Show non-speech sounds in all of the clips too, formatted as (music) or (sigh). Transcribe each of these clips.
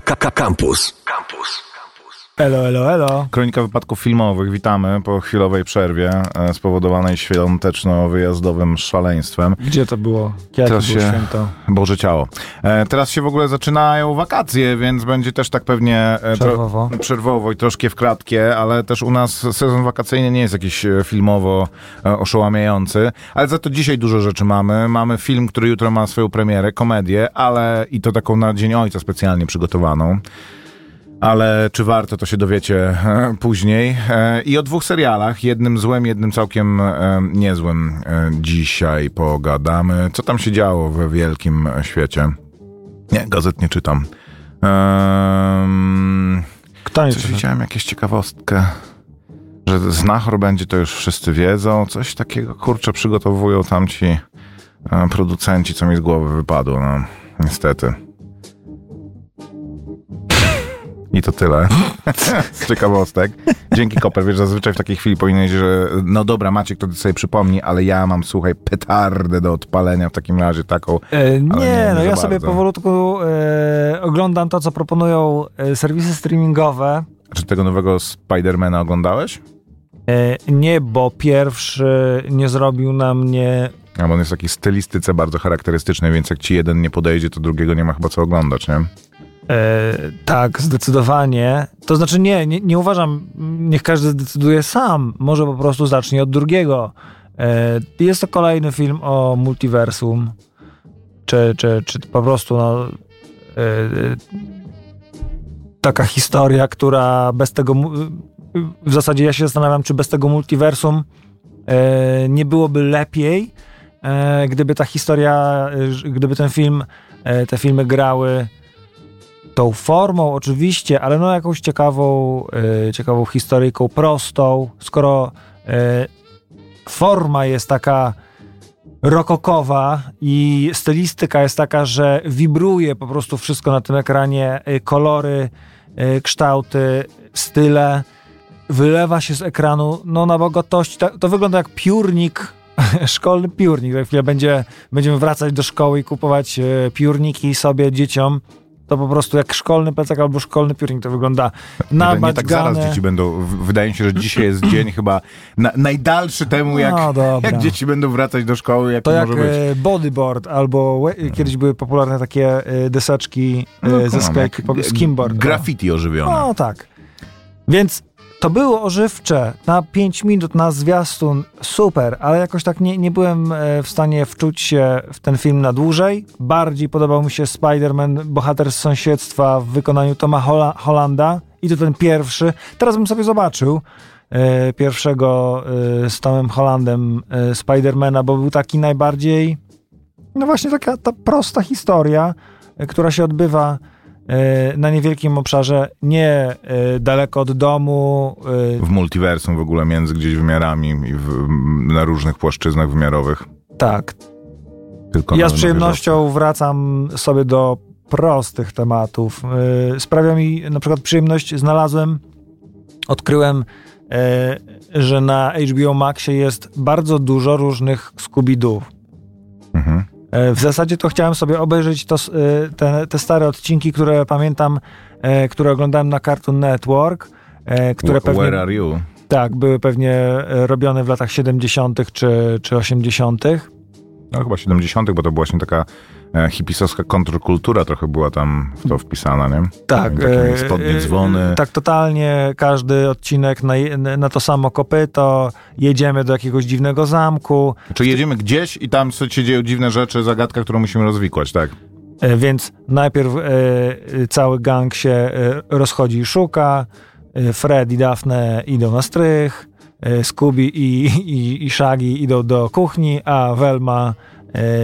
Campus. Campus. Elo, elo, elo. Kronika wypadków filmowych. Witamy po chwilowej przerwie e, spowodowanej świąteczno-wyjazdowym szaleństwem. Gdzie to było? Jakie Teraz było się- święto? Boże ciało. E, teraz się w ogóle zaczynają wakacje, więc będzie też tak pewnie e, tro- Przerwowo. przerwowo i troszkę w klatkę, ale też u nas sezon wakacyjny nie jest jakiś e, filmowo oszołamiający, ale za to dzisiaj dużo rzeczy mamy. Mamy film, który jutro ma swoją premierę, komedię, ale i to taką na Dzień Ojca specjalnie przygotowaną. Ale czy warto, to się dowiecie e, później. E, I o dwóch serialach, jednym złym, jednym całkiem e, niezłym dzisiaj pogadamy. Co tam się działo we wielkim świecie? Nie, gazet nie czytam. Kto nie coś czyta? widziałem, jakieś ciekawostkę. Że Znachor będzie, to już wszyscy wiedzą. Coś takiego, kurczę, przygotowują tamci producenci, co mi z głowy wypadło, no. Niestety. I to tyle. (laughs) Z ciekawostek. Dzięki Koper, wiesz, zazwyczaj w takiej chwili powinieneś, że no dobra, Maciek to ty sobie przypomni, ale ja mam, słuchaj, petardę do odpalenia w takim razie taką. E, nie, nie no ja sobie bardzo. powolutku e, oglądam to, co proponują e, serwisy streamingowe. Czy tego nowego Spidermana oglądałeś? E, nie, bo pierwszy nie zrobił na mnie... A on jest w takiej stylistyce bardzo charakterystycznej, więc jak ci jeden nie podejdzie, to drugiego nie ma chyba co oglądać, nie? E, tak, zdecydowanie. To znaczy nie, nie, nie uważam, niech każdy zdecyduje sam. Może po prostu zacznie od drugiego. E, jest to kolejny film o multiversum. Czy, czy, czy po prostu no, e, taka historia, która bez tego... W zasadzie ja się zastanawiam, czy bez tego multiversum e, nie byłoby lepiej, e, gdyby ta historia, e, gdyby ten film, e, te filmy grały tą formą oczywiście, ale no jakąś ciekawą, e, ciekawą historyjką, prostą, skoro e, forma jest taka rokokowa i stylistyka jest taka, że wibruje po prostu wszystko na tym ekranie, e, kolory, kształty, style, wylewa się z ekranu, no na bogotość, to, to wygląda jak piórnik, (laughs) szkolny piórnik, za chwilę będzie, będziemy wracać do szkoły i kupować piórniki sobie, dzieciom, to po prostu jak szkolny plecak albo szkolny piórnik to wygląda nie, nie tak zaraz dzieci będą. Wydaje mi się, że dzisiaj jest dzień (clears throat) chyba na, najdalszy temu, jak, No jak dzieci będą wracać do szkoły, jak To to jak może być. e, bodyboard, albo łe- kiedyś były popularne takie e, deseczki e, No, ze sklejki, skimboard. o. Graffiti ożywione. No tak. Więc to było ożywcze. Na 5 minut na zwiastun super, ale jakoś tak nie, nie byłem e, w stanie wczuć się w ten film na dłużej. Bardziej podobał mi się Spider-Man, bohater z sąsiedztwa w wykonaniu Toma Hollanda i to ten pierwszy. Teraz bym sobie zobaczył e, pierwszego e, z Tomem Hollandem e, Spidermana, bo był taki najbardziej no właśnie taka ta prosta historia, która się odbywa na niewielkim obszarze, nie e, daleko od domu. e, W multiversum w ogóle, między gdzieś wymiarami i w, na różnych płaszczyznach wymiarowych. Tak. Tylko Ja z przyjemnością wracam sobie do prostych tematów. E, Sprawia mi na przykład przyjemność, znalazłem, odkryłem, e, że na HBO Maxie jest bardzo dużo różnych Scooby-Doo. Mhm. E, W zasadzie to chciałem sobie obejrzeć to, e, te, te stare odcinki, które pamiętam, e, które oglądałem na Cartoon Network, które pewnie, Where are you? tak, były pewnie robione w latach 70. czy, czy 80. No chyba 70., bo to była właśnie taka hipisowska kontrkultura trochę była tam w to wpisana, nie? Tak, Takie e, spodnie, e, dzwony. Tak, totalnie każdy odcinek na, na to samo kopyto, jedziemy do jakiegoś dziwnego zamku, Czy jedziemy gdzieś i tam się dzieją dziwne rzeczy, zagadka, którą musimy rozwikłać, tak? e, więc najpierw e, e, cały gang się e, rozchodzi i szuka, e, Fred i Daphne idą na strych, e, Scooby i, i, i Shaggy idą do kuchni, a Velma e,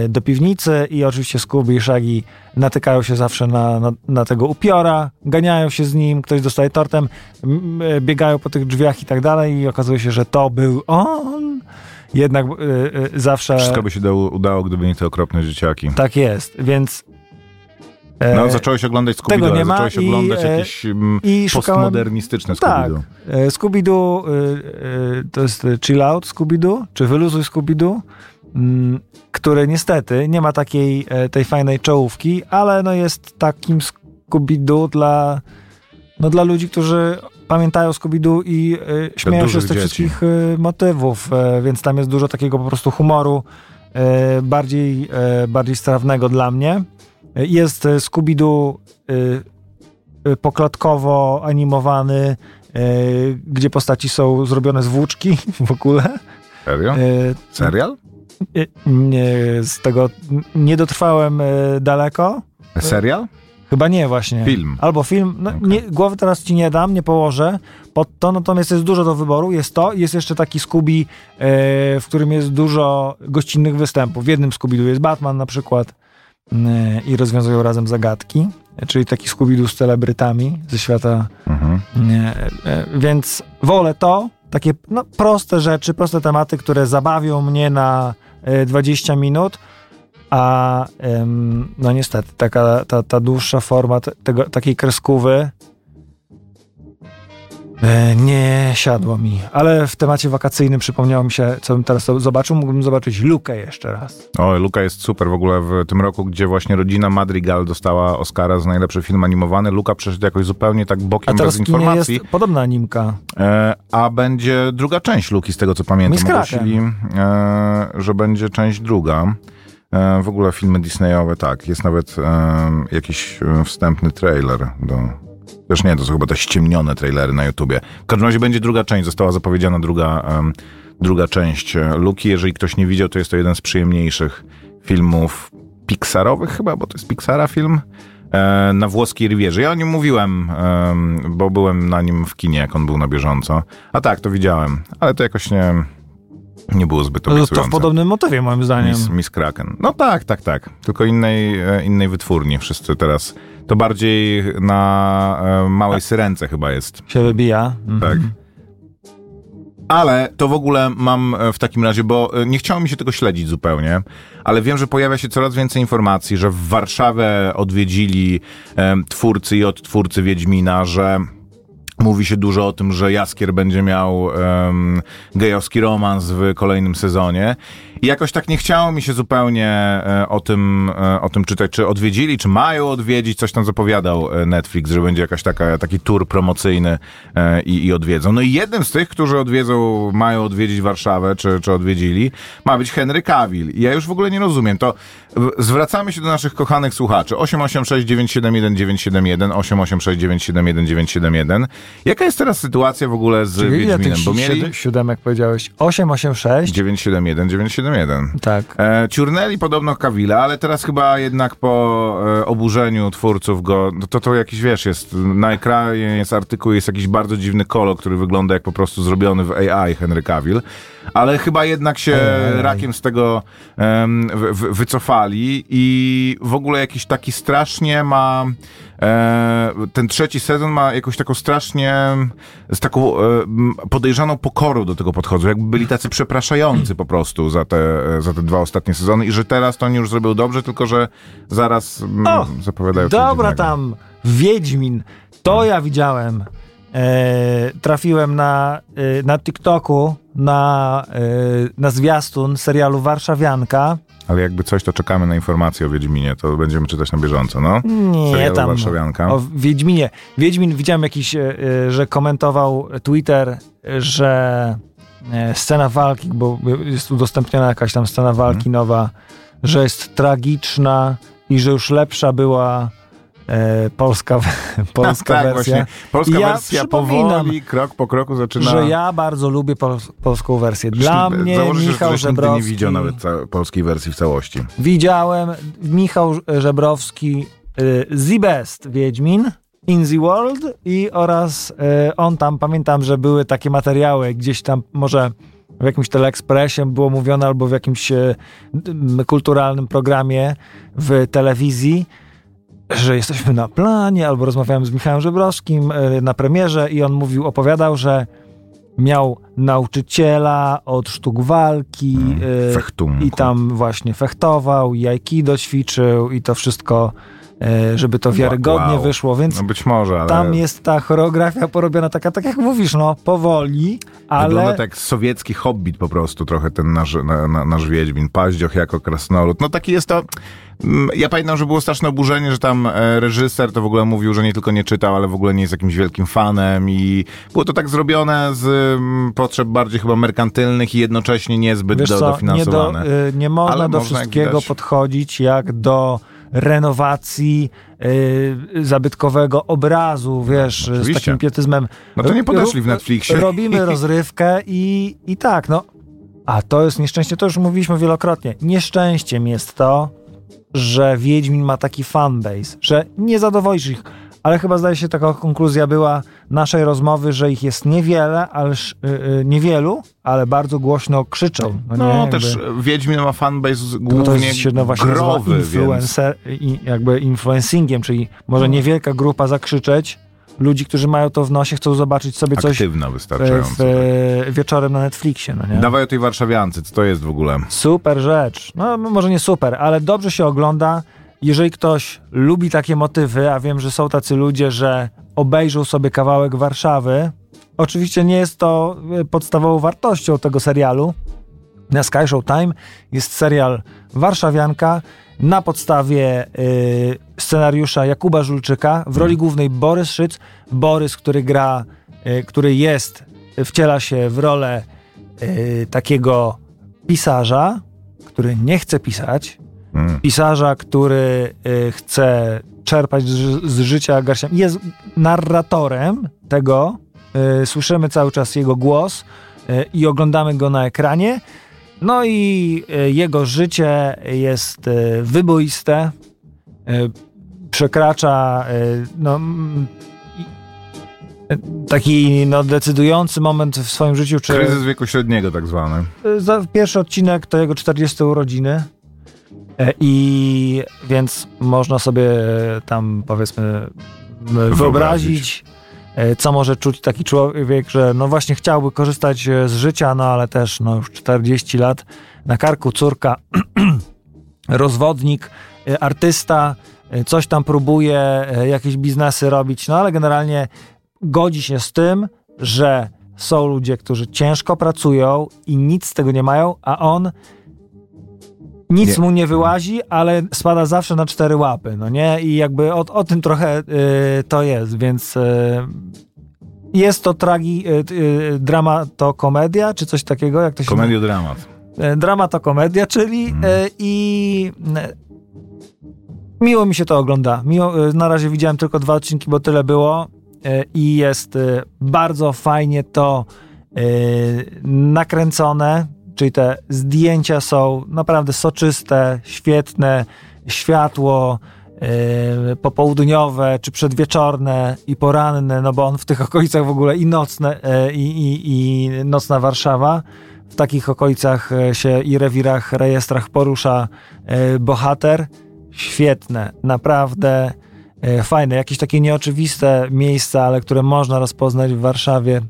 do piwnicy i oczywiście Scooby i Shaggy natykają się zawsze na, na, na tego upiora, ganiają się z nim, ktoś dostaje tortem, e, biegają po tych drzwiach i tak dalej i okazuje się, że to był on. Jednak e, e, zawsze Wszystko by się dało, udało, gdyby nie te okropne dzieciaki. tak jest, więc e, No, zacząłeś oglądać scooby tego nie ma zacząłeś i, oglądać e, jakieś mm, i szukałem postmodernistyczne tak, Scooby-Doo. e, Scooby-Doo e, e, to jest e, Chill Out Scooby-Doo, czy Wyluzuj Scooby-Doo, który niestety nie ma takiej e, tej fajnej czołówki, ale no jest takim Scooby-Doo dla, no, dla ludzi, którzy pamiętają Scooby-Doo i y, śmieją się z tych dzieci. wszystkich y, motywów, y, więc tam jest dużo takiego po prostu humoru bardziej, bardziej strawnego dla mnie. Jest Scooby-Doo poklatkowo animowany, gdzie postaci są zrobione z włóczki (laughs) w ogóle. Serio? Serial? Y, nie, z tego nie dotrwałem y, daleko. Serial? Chyba nie właśnie. Film. Albo film. No, Okej. nie, głowy teraz ci nie dam, nie położę pod to, natomiast jest dużo do wyboru. Jest to i jest jeszcze taki Scooby, e, w którym jest dużo gościnnych występów. W jednym Scooby-Doo jest Batman na przykład i rozwiązują razem zagadki, czyli taki Scooby-Doo z celebrytami ze świata. Mhm. Więc wolę to, takie no, proste rzeczy, proste tematy, które zabawią mnie na 20 minut, a no niestety taka, ta, ta dłuższa forma te, tego, takiej kreskówy e, nie siadło mi. Ale w temacie wakacyjnym przypomniało mi się, co bym teraz zobaczył. Mógłbym zobaczyć Lukę jeszcze raz. O, Luka jest super w ogóle w tym roku, gdzie właśnie rodzina Madrigal dostała Oscara za najlepszy film animowany. Luka przeszedł jakoś zupełnie tak bokiem bez informacji. jest podobna animka. E, a będzie druga część Luki, z tego co pamiętam. Ogłosili, e, że będzie część druga. E, w ogóle filmy Disneyowe, tak. Jest nawet e, jakiś e, wstępny trailer do... Też nie, to są chyba te ściemnione trailery na YouTubie. W każdym razie będzie druga część, została zapowiedziana druga, em, druga część e, Luki. Jeżeli ktoś nie widział, to jest to jeden z przyjemniejszych filmów Pixarowych chyba, bo to jest Pixara film e, na włoskiej Rivierze. Ja o nim mówiłem, em, bo byłem na nim w kinie, jak on był na bieżąco. A tak, to widziałem, ale to jakoś nie, nie było zbyt No, to obiecujące. w podobnym motywie moim zdaniem. Miss, Miss Kraken. No tak, tak, tak. Tylko innej, e, innej wytwórni. Wszyscy teraz. To bardziej na e, małej syrence chyba jest. Się wybija. Mhm. Tak. Ale to w ogóle mam e, w takim razie, bo e, nie chciało mi się tego śledzić zupełnie, ale wiem, że pojawia się coraz więcej informacji, że w Warszawę odwiedzili em, twórcy i odtwórcy Wiedźmina, że Mówi się dużo o tym, że Jaskier będzie miał um, gejowski romans w kolejnym sezonie. I jakoś tak nie chciało mi się zupełnie e, o, tym, e, o tym czytać, czy odwiedzili, czy mają odwiedzić. Coś tam zapowiadał e, Netflix, że będzie jakaś taka, taki tour promocyjny e, i, i odwiedzą. No i jednym z tych, którzy odwiedzą, mają odwiedzić Warszawę, czy, czy odwiedzili, ma być Henry Cavill. I ja już w ogóle nie rozumiem. To zwracamy się do naszych kochanych słuchaczy. 886 971 971 886 971 971 Jaka jest teraz sytuacja w ogóle z Czyli ile Wiedźminem? tych Bo mieli siedem- siódemek powiedziałeś? 886? 971 971 Tak. E, ciurnęli podobno Kawila, ale teraz chyba jednak po e, oburzeniu twórców go, no to to jakiś, wiesz, jest na ekranie jest artykuł, jest jakiś bardzo dziwny kolor, który wygląda jak po prostu zrobiony w AI Henry Cavill, ale chyba jednak się rakiem z tego em, wy- wy- wycofali i w ogóle jakiś taki strasznie ma e, ten trzeci sezon ma jakąś taką strasznie z taką e, podejrzaną pokorą do tego podchodzą, jakby byli tacy przepraszający po prostu za te, za te dwa ostatnie sezony i że teraz to oni już zrobią dobrze, tylko że zaraz m, O, zapowiadają Dobra tam, Wiedźmin. To ja widziałem. E, trafiłem na, e, na TikToku na, e, na zwiastun serialu Warszawianka. Ale jakby coś, to czekamy na informacje o Wiedźminie, to będziemy czytać na bieżąco, no. Nie, Serialu tam. Warszawianka. O Wiedźminie. Wiedźmin, widziałem jakiś, e, e, że komentował Twitter, że scena walki, bo jest udostępniona jakaś tam scena walki nowa, że jest tragiczna i że już lepsza była e, polska, (laughs) polska tak, wersja. właśnie. Polska Ja wersja powoli, krok po kroku zaczyna... Że ja bardzo lubię pol polską wersję. Dla Zresztą mnie założę Michał że Żebrowski... nie widział nawet polskiej wersji w całości. Widziałem Michał Żebrowski, y, The Best Wiedźmin in the World i oraz y, on tam, pamiętam, że były takie materiały gdzieś tam, może w jakimś teleekspresie było mówione albo w jakimś y, kulturalnym programie w telewizji, że jesteśmy na planie, albo rozmawiałem z Michałem Żebrowskim y, na premierze i on mówił, opowiadał, że miał nauczyciela od sztuk walki, y, Fechtunku. i tam właśnie fechtował, i aikido ćwiczył i to wszystko e, żeby to wiarygodnie Wow. wyszło, więc No być może, ale tam jest ta choreografia porobiona taka, tak jak mówisz, no, powoli, wygląda ale... tak jak sowiecki hobbit po prostu trochę ten nasz, na, na, nasz Wiedźmin. Paździoch jako krasnolud. No taki jest to... mm, Ja pamiętam, że było straszne oburzenie, że tam e, reżyser to w ogóle mówił, że nie tylko nie czytał, ale w ogóle nie jest jakimś wielkim fanem i było to tak zrobione z mm, potrzeb bardziej chyba merkantylnych i jednocześnie niezbyt Wiesz do, co, nie, dofinansowane. do, y, nie można Ale do można, wszystkiego podchodzić jak do renowacji y, zabytkowego obrazu, wiesz, z oczywiście. takim pietyzmem. No to nie podeszli w Netflixie. Robimy (laughs) rozrywkę i, i tak, no. A to jest nieszczęście, to już mówiliśmy wielokrotnie. Nieszczęściem jest to, że Wiedźmin ma taki fanbase, że nie zadowolisz ich. Ale chyba zdaje się taka konkluzja była naszej rozmowy, że ich jest niewiele, ale sz- y, y, niewielu, ale bardzo głośno krzyczą. No, No? Jakby- też Wiedźmin ma fanbase tylko to głównie jest się no właśnie growy, więc... influencer, i jakby influencingiem, czyli może niewielka grupa zakrzyczeć, ludzi, którzy mają to w nosie, chcą zobaczyć sobie coś Aktywna wystarczająco. w, wieczorem na Netflixie, no nie? Dawaj o tej warszawiance, co to jest w ogóle? Super rzecz. No może nie super, ale dobrze się ogląda. Jeżeli ktoś lubi takie motywy, a wiem, że są tacy ludzie, że obejrzą sobie kawałek Warszawy, oczywiście nie jest to y, podstawową wartością tego serialu. Na Sky Show Time jest serial Warszawianka na podstawie y, scenariusza Jakuba Żulczyka. W roli głównej Borys Szyc. Borys, który gra, y, który jest, wciela się w rolę takiego pisarza, który nie chce pisać, Mm. pisarza, który y, chce czerpać z, z życia garścią. Jest narratorem tego. Y, słyszymy cały czas jego głos y, i oglądamy go na ekranie. No i jego życie jest wyboiste. Przekracza no, taki no, decydujący moment w swoim życiu. Czy, Kryzys wieku średniego tak zwany. za pierwszy odcinek to jego 40 urodziny. E, I więc można sobie tam powiedzmy m, wyobrazić, e, co może czuć taki człowiek, że no właśnie chciałby korzystać e, z życia, no ale też no już 40 lat na karku córka, (clears throat) rozwodnik, artysta, coś tam próbuje, jakieś biznesy robić, no ale generalnie godzi się z tym, że są ludzie, którzy ciężko pracują i nic z tego nie mają, a on nic Nie. mu nie wyłazi, ale spada zawsze na cztery łapy, no nie? I jakby o, o tym trochę y, to jest, więc y, jest to tragi, y, y, drama to komedia, czy coś takiego, jak to się Komediodramat. E, Drama to komedia, czyli Mhm. e, i e, miło mi się to ogląda. Miło, na razie widziałem tylko dwa odcinki, bo tyle było i jest bardzo fajnie to nakręcone, czyli te zdjęcia są naprawdę soczyste, świetne, światło e, popołudniowe, czy przedwieczorne i poranne, no bo on w tych okolicach w ogóle i nocne, e, i, i, nocna Warszawa, w takich okolicach e, się i rewirach, rejestrach porusza e, bohater. Świetne, naprawdę e, fajne. Jakieś takie nieoczywiste miejsca, ale które można rozpoznać w Warszawie,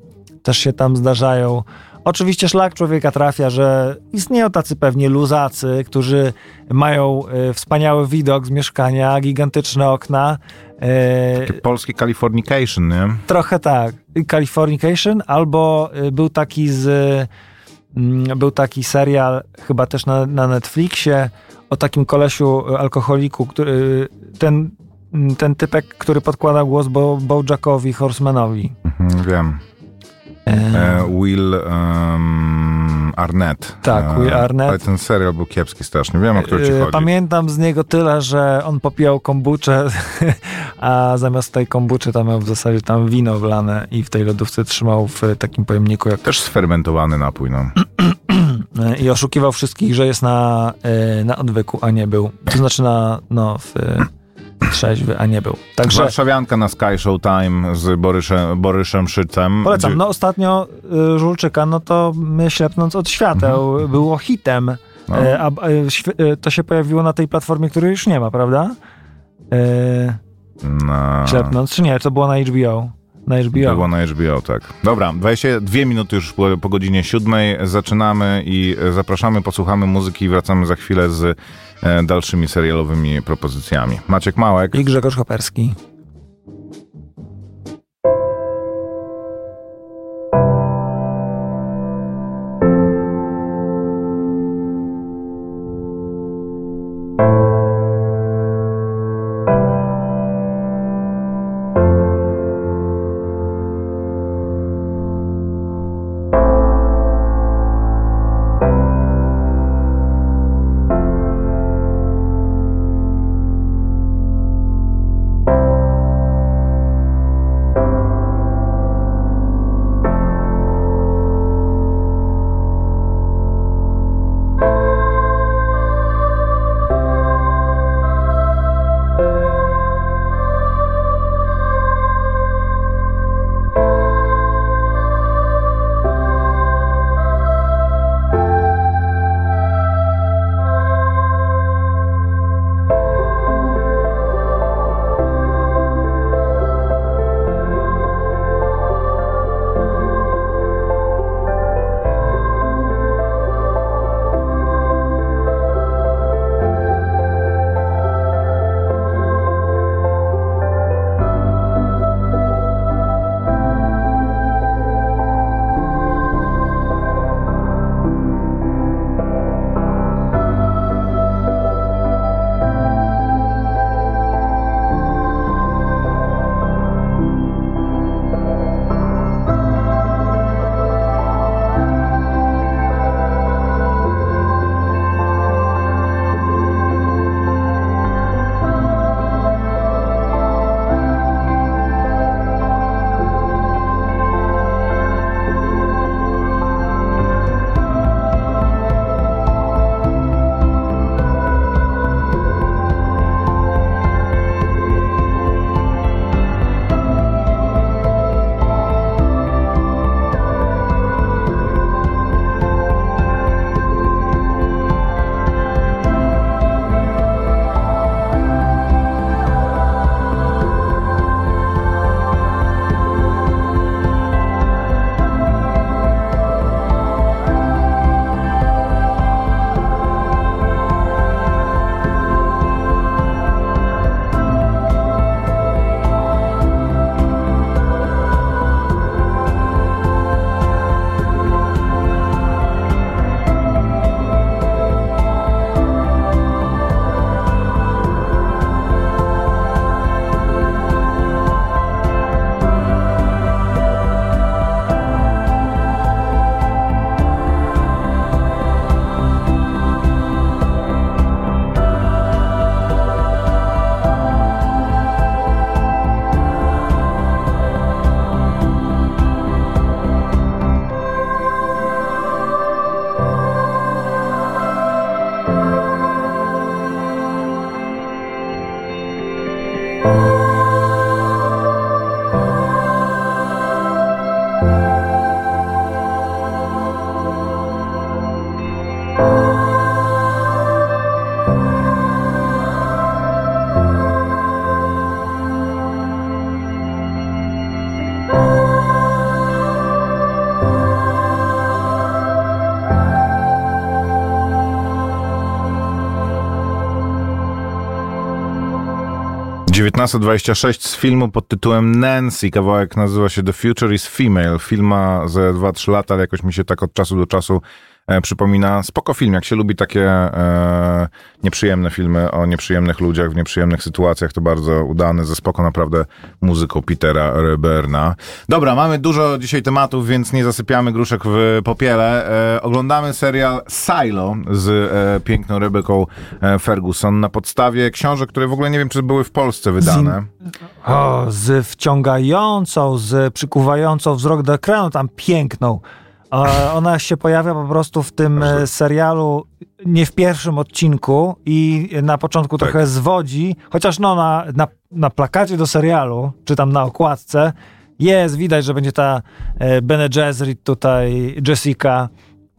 też się tam zdarzają. Oczywiście szlak człowieka trafia, że istnieją tacy pewnie luzacy, którzy mają e, wspaniały widok z mieszkania, gigantyczne okna. e, Takie polskie Californication, nie? Trochę tak. Californication, albo y, był taki z. mm, Był taki serial, chyba też na, na Netflixie, o takim kolesiu alkoholiku, który. Ten, mm, ten typek, który podkłada głos Bo, Bojackowi Horsemanowi. Mhm, wiem. E, Will em, Arnett. Tak, E, Will Arnett. Ale ten serial był kiepski strasznie. Wiem, o który ci chodzi. Pamiętam z niego tyle, że on popijał kombuczę, (laughs) a zamiast tej kombuczy tam miał w zasadzie tam wino wlane i w tej lodówce trzymał w takim pojemniku jak Też sfermentowany napój, no. E, (clears throat) i oszukiwał wszystkich, że jest na, e, na odwyku, a nie był. To znaczy na, no, w, e, trzeźwy, a nie był. Także Warszawianka na Sky Showtime z Boryszem, Boryszem Szycem. polecam. No ostatnio e, Żulczyka, no to ślepnąc od świateł było hitem, Mhm. No. e, a e, e, to się pojawiło na tej platformie, której już nie ma, prawda? E, na... ślepnąc, czy nie? To było na HBO. Na To HBO. było na HBO, tak. Dobra, 22 minuty już po, po godzinie siódmej zaczynamy i zapraszamy, posłuchamy muzyki i wracamy za chwilę z dalszymi serialowymi propozycjami. Maciek Małek. I Grzegorz Koperski. z filmu pod tytułem Nancy. Kawałek nazywa się The Future is Female. Film ze 2-3 lata, ale jakoś mi się tak od czasu do czasu przypomina. Spoko film, jak się lubi takie e, nieprzyjemne filmy o nieprzyjemnych ludziach w nieprzyjemnych sytuacjach, to bardzo udany, ze spoko naprawdę muzyką Petera Reberna. Dobra, mamy dużo dzisiaj tematów, więc nie zasypiamy gruszek w popiele. E, oglądamy serial Silo z e, piękną Rebeką e, Ferguson na podstawie książek, które w ogóle nie wiem, czy były w Polsce wydane. Z, o, z wciągającą, z przykuwającą wzrok do ekranu, tam piękną ona się pojawia po prostu w tym e, serialu nie w pierwszym odcinku i na początku tak. trochę zwodzi, chociaż no na, na, na plakacie do serialu, czy tam na okładce, jest, widać, że będzie ta e, Bene Gesserit tutaj, Jessica.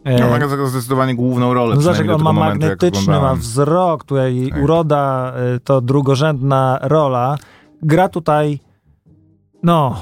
E, no, ma zdecydowanie główną rolę. No zobacz, on ma momentu, magnetyczny, ma wzrok, tutaj tak. uroda to drugorzędna rola. Gra tutaj, no,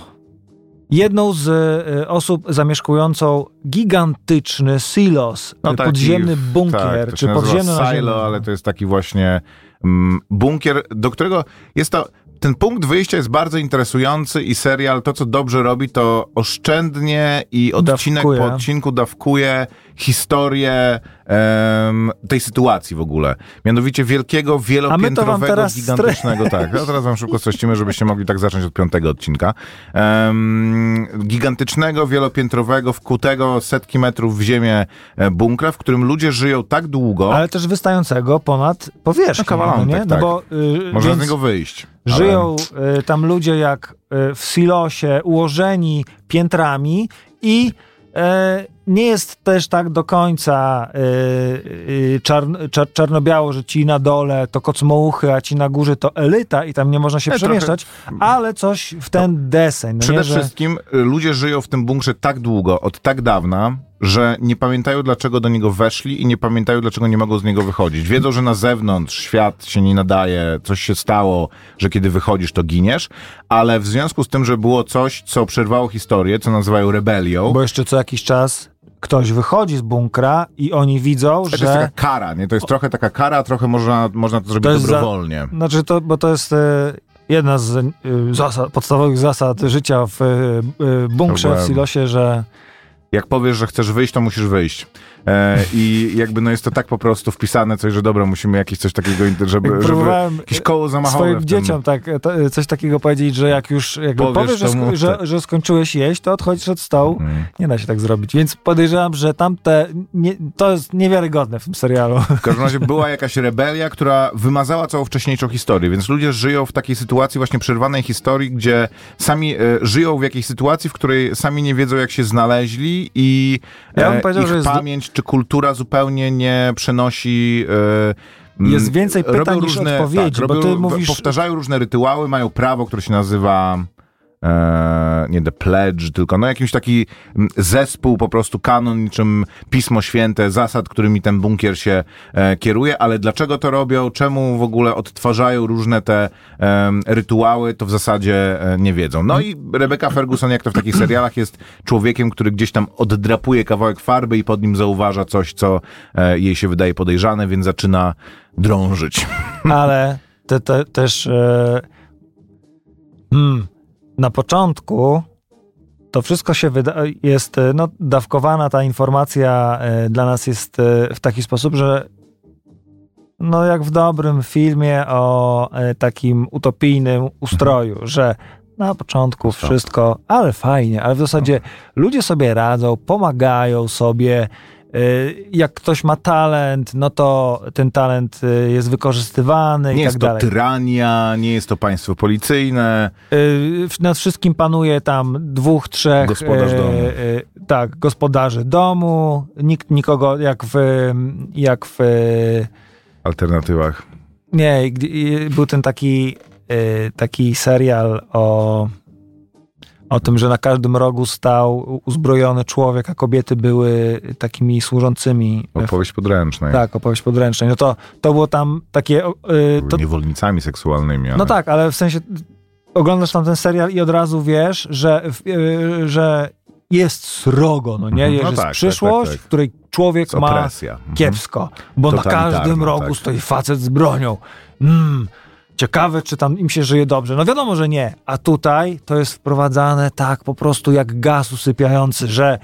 jedną z e, osób zamieszkującą gigantyczny silos, No e, taki- podziemny bunkier, tak, to czy podziemny silo, ale to jest taki właśnie mm, bunkier, do którego jest to. Ten punkt wyjścia jest bardzo interesujący i serial to, co dobrze robi, to oszczędnie i odcinek Dawkuje. po odcinku dawkuje historię em, tej sytuacji w ogóle. Mianowicie wielkiego, wielopiętrowego, teraz gigantycznego. Tak, ja teraz wam szybko streścimy, żebyście mogli tak zacząć od piątego odcinka. Em, gigantycznego, wielopiętrowego, wkutego setki metrów w ziemię e, bunkra, w którym ludzie żyją tak długo, Ale też wystającego ponad powierzchnię, No, kawałek, nie? tak, No tak. bo y, można z niego wyjść. Ale- żyją y, tam ludzie jak y, w silosie, ułożeni piętrami i e, nie jest też tak do końca y, y, czarn, cza, czarno-biało, że ci na dole to kocmołuchy, a ci na górze to elita i tam nie można się Nie, przemieszczać, ale coś w ten deseń. No Przede nie, że, wszystkim y, ludzie żyją w tym bunkrze tak długo, od tak dawna, że nie pamiętają, dlaczego do niego weszli i nie pamiętają, dlaczego nie mogą z niego wychodzić. Wiedzą, że na zewnątrz świat się nie nadaje, coś się stało, że kiedy wychodzisz, to giniesz, ale w związku z tym, że było coś, co przerwało historię, co nazywają rebelią, bo jeszcze co jakiś czas ktoś wychodzi z bunkra i oni widzą, to jest że... taka kara, nie? To jest trochę taka kara, trochę można, można to zrobić To jest za- dobrowolnie. Znaczy to, bo to jest e, jedna z e, zasad, podstawowych zasad życia w e, bunkrze, w silosie, że Jak powiesz, że chcesz wyjść, to musisz wyjść. E, I jakby no jest to tak po prostu wpisane coś, że dobra, musimy jakieś coś takiego, żeby, żeby jakieś koło zamachowe swoim dzieciom tak, e, to, e, coś takiego powiedzieć, że jak już jakby Powiesz, powiesz, że, sk- że, że skończyłeś jeść, to odchodzisz od stołu. Mm. Nie da się tak zrobić. Więc podejrzewam, że tamte, nie, to jest niewiarygodne w tym serialu. W każdym razie była jakaś rebelia, która wymazała całą wcześniejszą historię, więc ludzie żyją w takiej sytuacji właśnie przerwanej historii, gdzie sami e, żyją w jakiejś sytuacji, w której sami nie wiedzą, jak się znaleźli i Ja bym e, powiedział, ich że jest pamięć czy kultura zupełnie nie przenosi... M, Jest więcej pytań robią niż różne, odpowiedzi, tak, bo robią, ty mówisz- Powtarzają różne rytuały, mają prawo, które się nazywa... E, nie The Pledge, tylko no jakiś taki mm, zespół, po prostu kanon, niczym Pismo Święte, zasad, którymi ten bunkier się e, kieruje, ale dlaczego to robią, czemu w ogóle odtwarzają różne te em, rytuały, to w zasadzie e, nie wiedzą. No i Rebecca Ferguson, jak to w takich serialach, jest człowiekiem, który gdzieś tam oddrapuje kawałek farby i pod nim zauważa coś, co jej się wydaje podejrzane, więc zaczyna drążyć. ale te, te, też e, hmm, na początku to wszystko się wyda- jest, e, no, dawkowana ta informacja e, dla nas jest e, w taki sposób, że no jak w dobrym filmie o e, takim utopijnym ustroju, że na początku wszystko, ale fajnie, ale w zasadzie ludzie sobie radzą, pomagają sobie. Y, Jak ktoś ma talent, no to ten talent y, jest wykorzystywany Nie i jest tak to dalej. tyrania, nie jest to państwo policyjne. Y, Nad wszystkim panuje tam dwóch, trzech. Gospodarz domu. Tak, gospodarzy domu. Nikt nikogo, jak w. Jak w alternatywach. nie, był ten taki, taki serial o. O tym, że na każdym rogu stał uzbrojony człowiek, a kobiety były takimi służącymi. w- Opowieść podręcznej. Tak, opowieść podręcznej. No to, to było tam takie. y, Były To, niewolnicami seksualnymi. Ale... No tak, ale w sensie oglądasz tam ten serial i od razu wiesz, że, yy, że jest srogo, no nie? Mhm. Jest No tak, tak, przyszłość, tak, tak. w której człowiek ma. Mhm. kiepsko, bo na każdym rogu tak. stoi facet z bronią. Mm, ciekawe, czy tam im się żyje dobrze. No wiadomo, że nie. A tutaj to jest wprowadzane tak po prostu jak gaz usypiający, że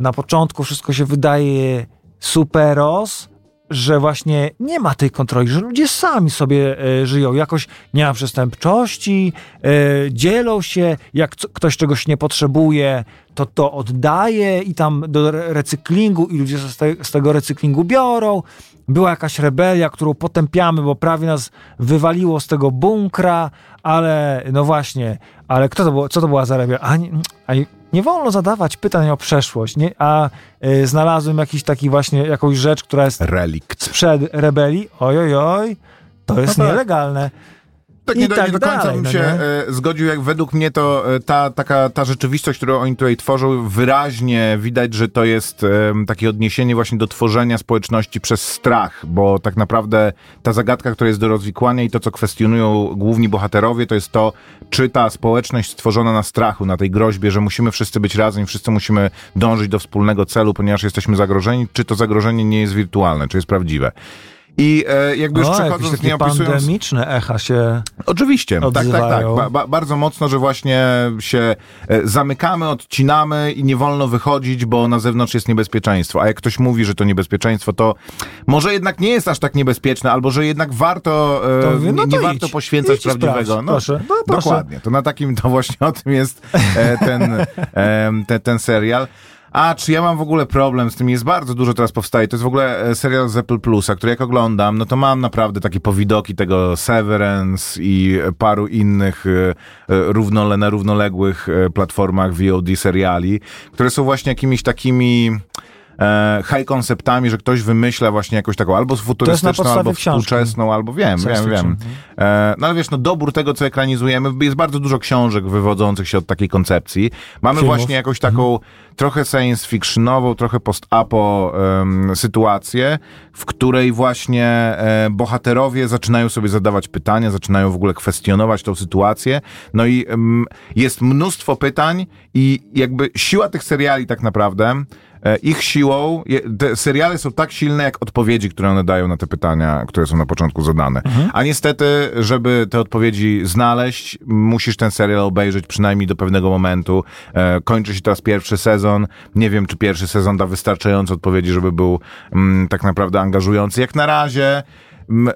na początku wszystko się wydaje superos, że właśnie nie ma tej kontroli, że ludzie sami sobie e, żyją, jakoś nie ma przestępczości, e, dzielą się, jak co, ktoś czegoś nie potrzebuje, to to oddaje i tam do re- recyklingu i ludzie z, te, z tego recyklingu biorą. Była jakaś rebelia, którą potępiamy, bo prawie nas wywaliło z tego bunkra, ale no właśnie, ale kto to było, co to była za rebelia? A a nie wolno zadawać pytań o przeszłość, nie? a y, znalazłem jakiś taki właśnie, jakąś rzecz, która jest Relikt. sprzed rebelii, oj, oj, oj, to jest No tak. nielegalne. Tak nie, do, tak nie do końca dalej, bym no się no zgodził, jak według mnie to e, ta, taka, ta rzeczywistość, którą oni tutaj tworzą, wyraźnie widać, że to jest um, takie odniesienie właśnie do tworzenia społeczności przez strach, bo tak naprawdę ta zagadka, która jest do rozwikłania i to, co kwestionują główni bohaterowie, to jest to, czy ta społeczność stworzona na strachu, na tej groźbie, że musimy wszyscy być razem i wszyscy musimy dążyć do wspólnego celu, ponieważ jesteśmy zagrożeni, czy to zagrożenie nie jest wirtualne, czy jest prawdziwe. I e, jakby już o, przechodząc, nie opisując... pandemiczne echa się Oczywiście, odzywają. tak, tak, tak. Ba, ba, bardzo mocno, że właśnie się e, zamykamy, odcinamy i nie wolno wychodzić, bo na zewnątrz jest niebezpieczeństwo. A jak ktoś mówi, że to niebezpieczeństwo, to może jednak nie jest aż tak niebezpieczne, albo że jednak warto, e, to no nie, nie warto poświęcać idź prawdziwego. No, proszę. No, dokładnie. To na takim, to właśnie o tym jest e, ten, e, ten, ten serial. A, czy ja mam w ogóle problem z tym? Jest bardzo dużo teraz powstaje. To jest w ogóle e, serial z Apple Plusa, który jak oglądam, no to mam naprawdę takie powidoki tego Severance i paru innych e, e, równole, na równoległych platformach VOD seriali, które są właśnie jakimiś takimi e, high konceptami, że ktoś wymyśla właśnie jakąś taką albo futurystyczną, albo współczesną, albo wiem, wiem, wiem. E, no ale wiesz, no dobór tego, co ekranizujemy, jest bardzo dużo książek wywodzących się od takiej koncepcji. Mamy Filmów. właśnie jakąś taką mhm. trochę science fictionową, trochę post-apo um, sytuację, w której właśnie e, bohaterowie zaczynają sobie zadawać pytania, zaczynają w ogóle kwestionować tą sytuację. No i um, jest mnóstwo pytań i jakby siła tych seriali tak naprawdę ich siłą, te seriale są tak silne jak odpowiedzi, które one dają na te pytania, które są na początku zadane. Mhm. A niestety, żeby te odpowiedzi znaleźć, musisz ten serial obejrzeć przynajmniej do pewnego momentu. E, kończy się teraz pierwszy sezon. Nie wiem, czy pierwszy sezon da wystarczająco odpowiedzi, żeby był mm, tak naprawdę angażujący. Jak na razie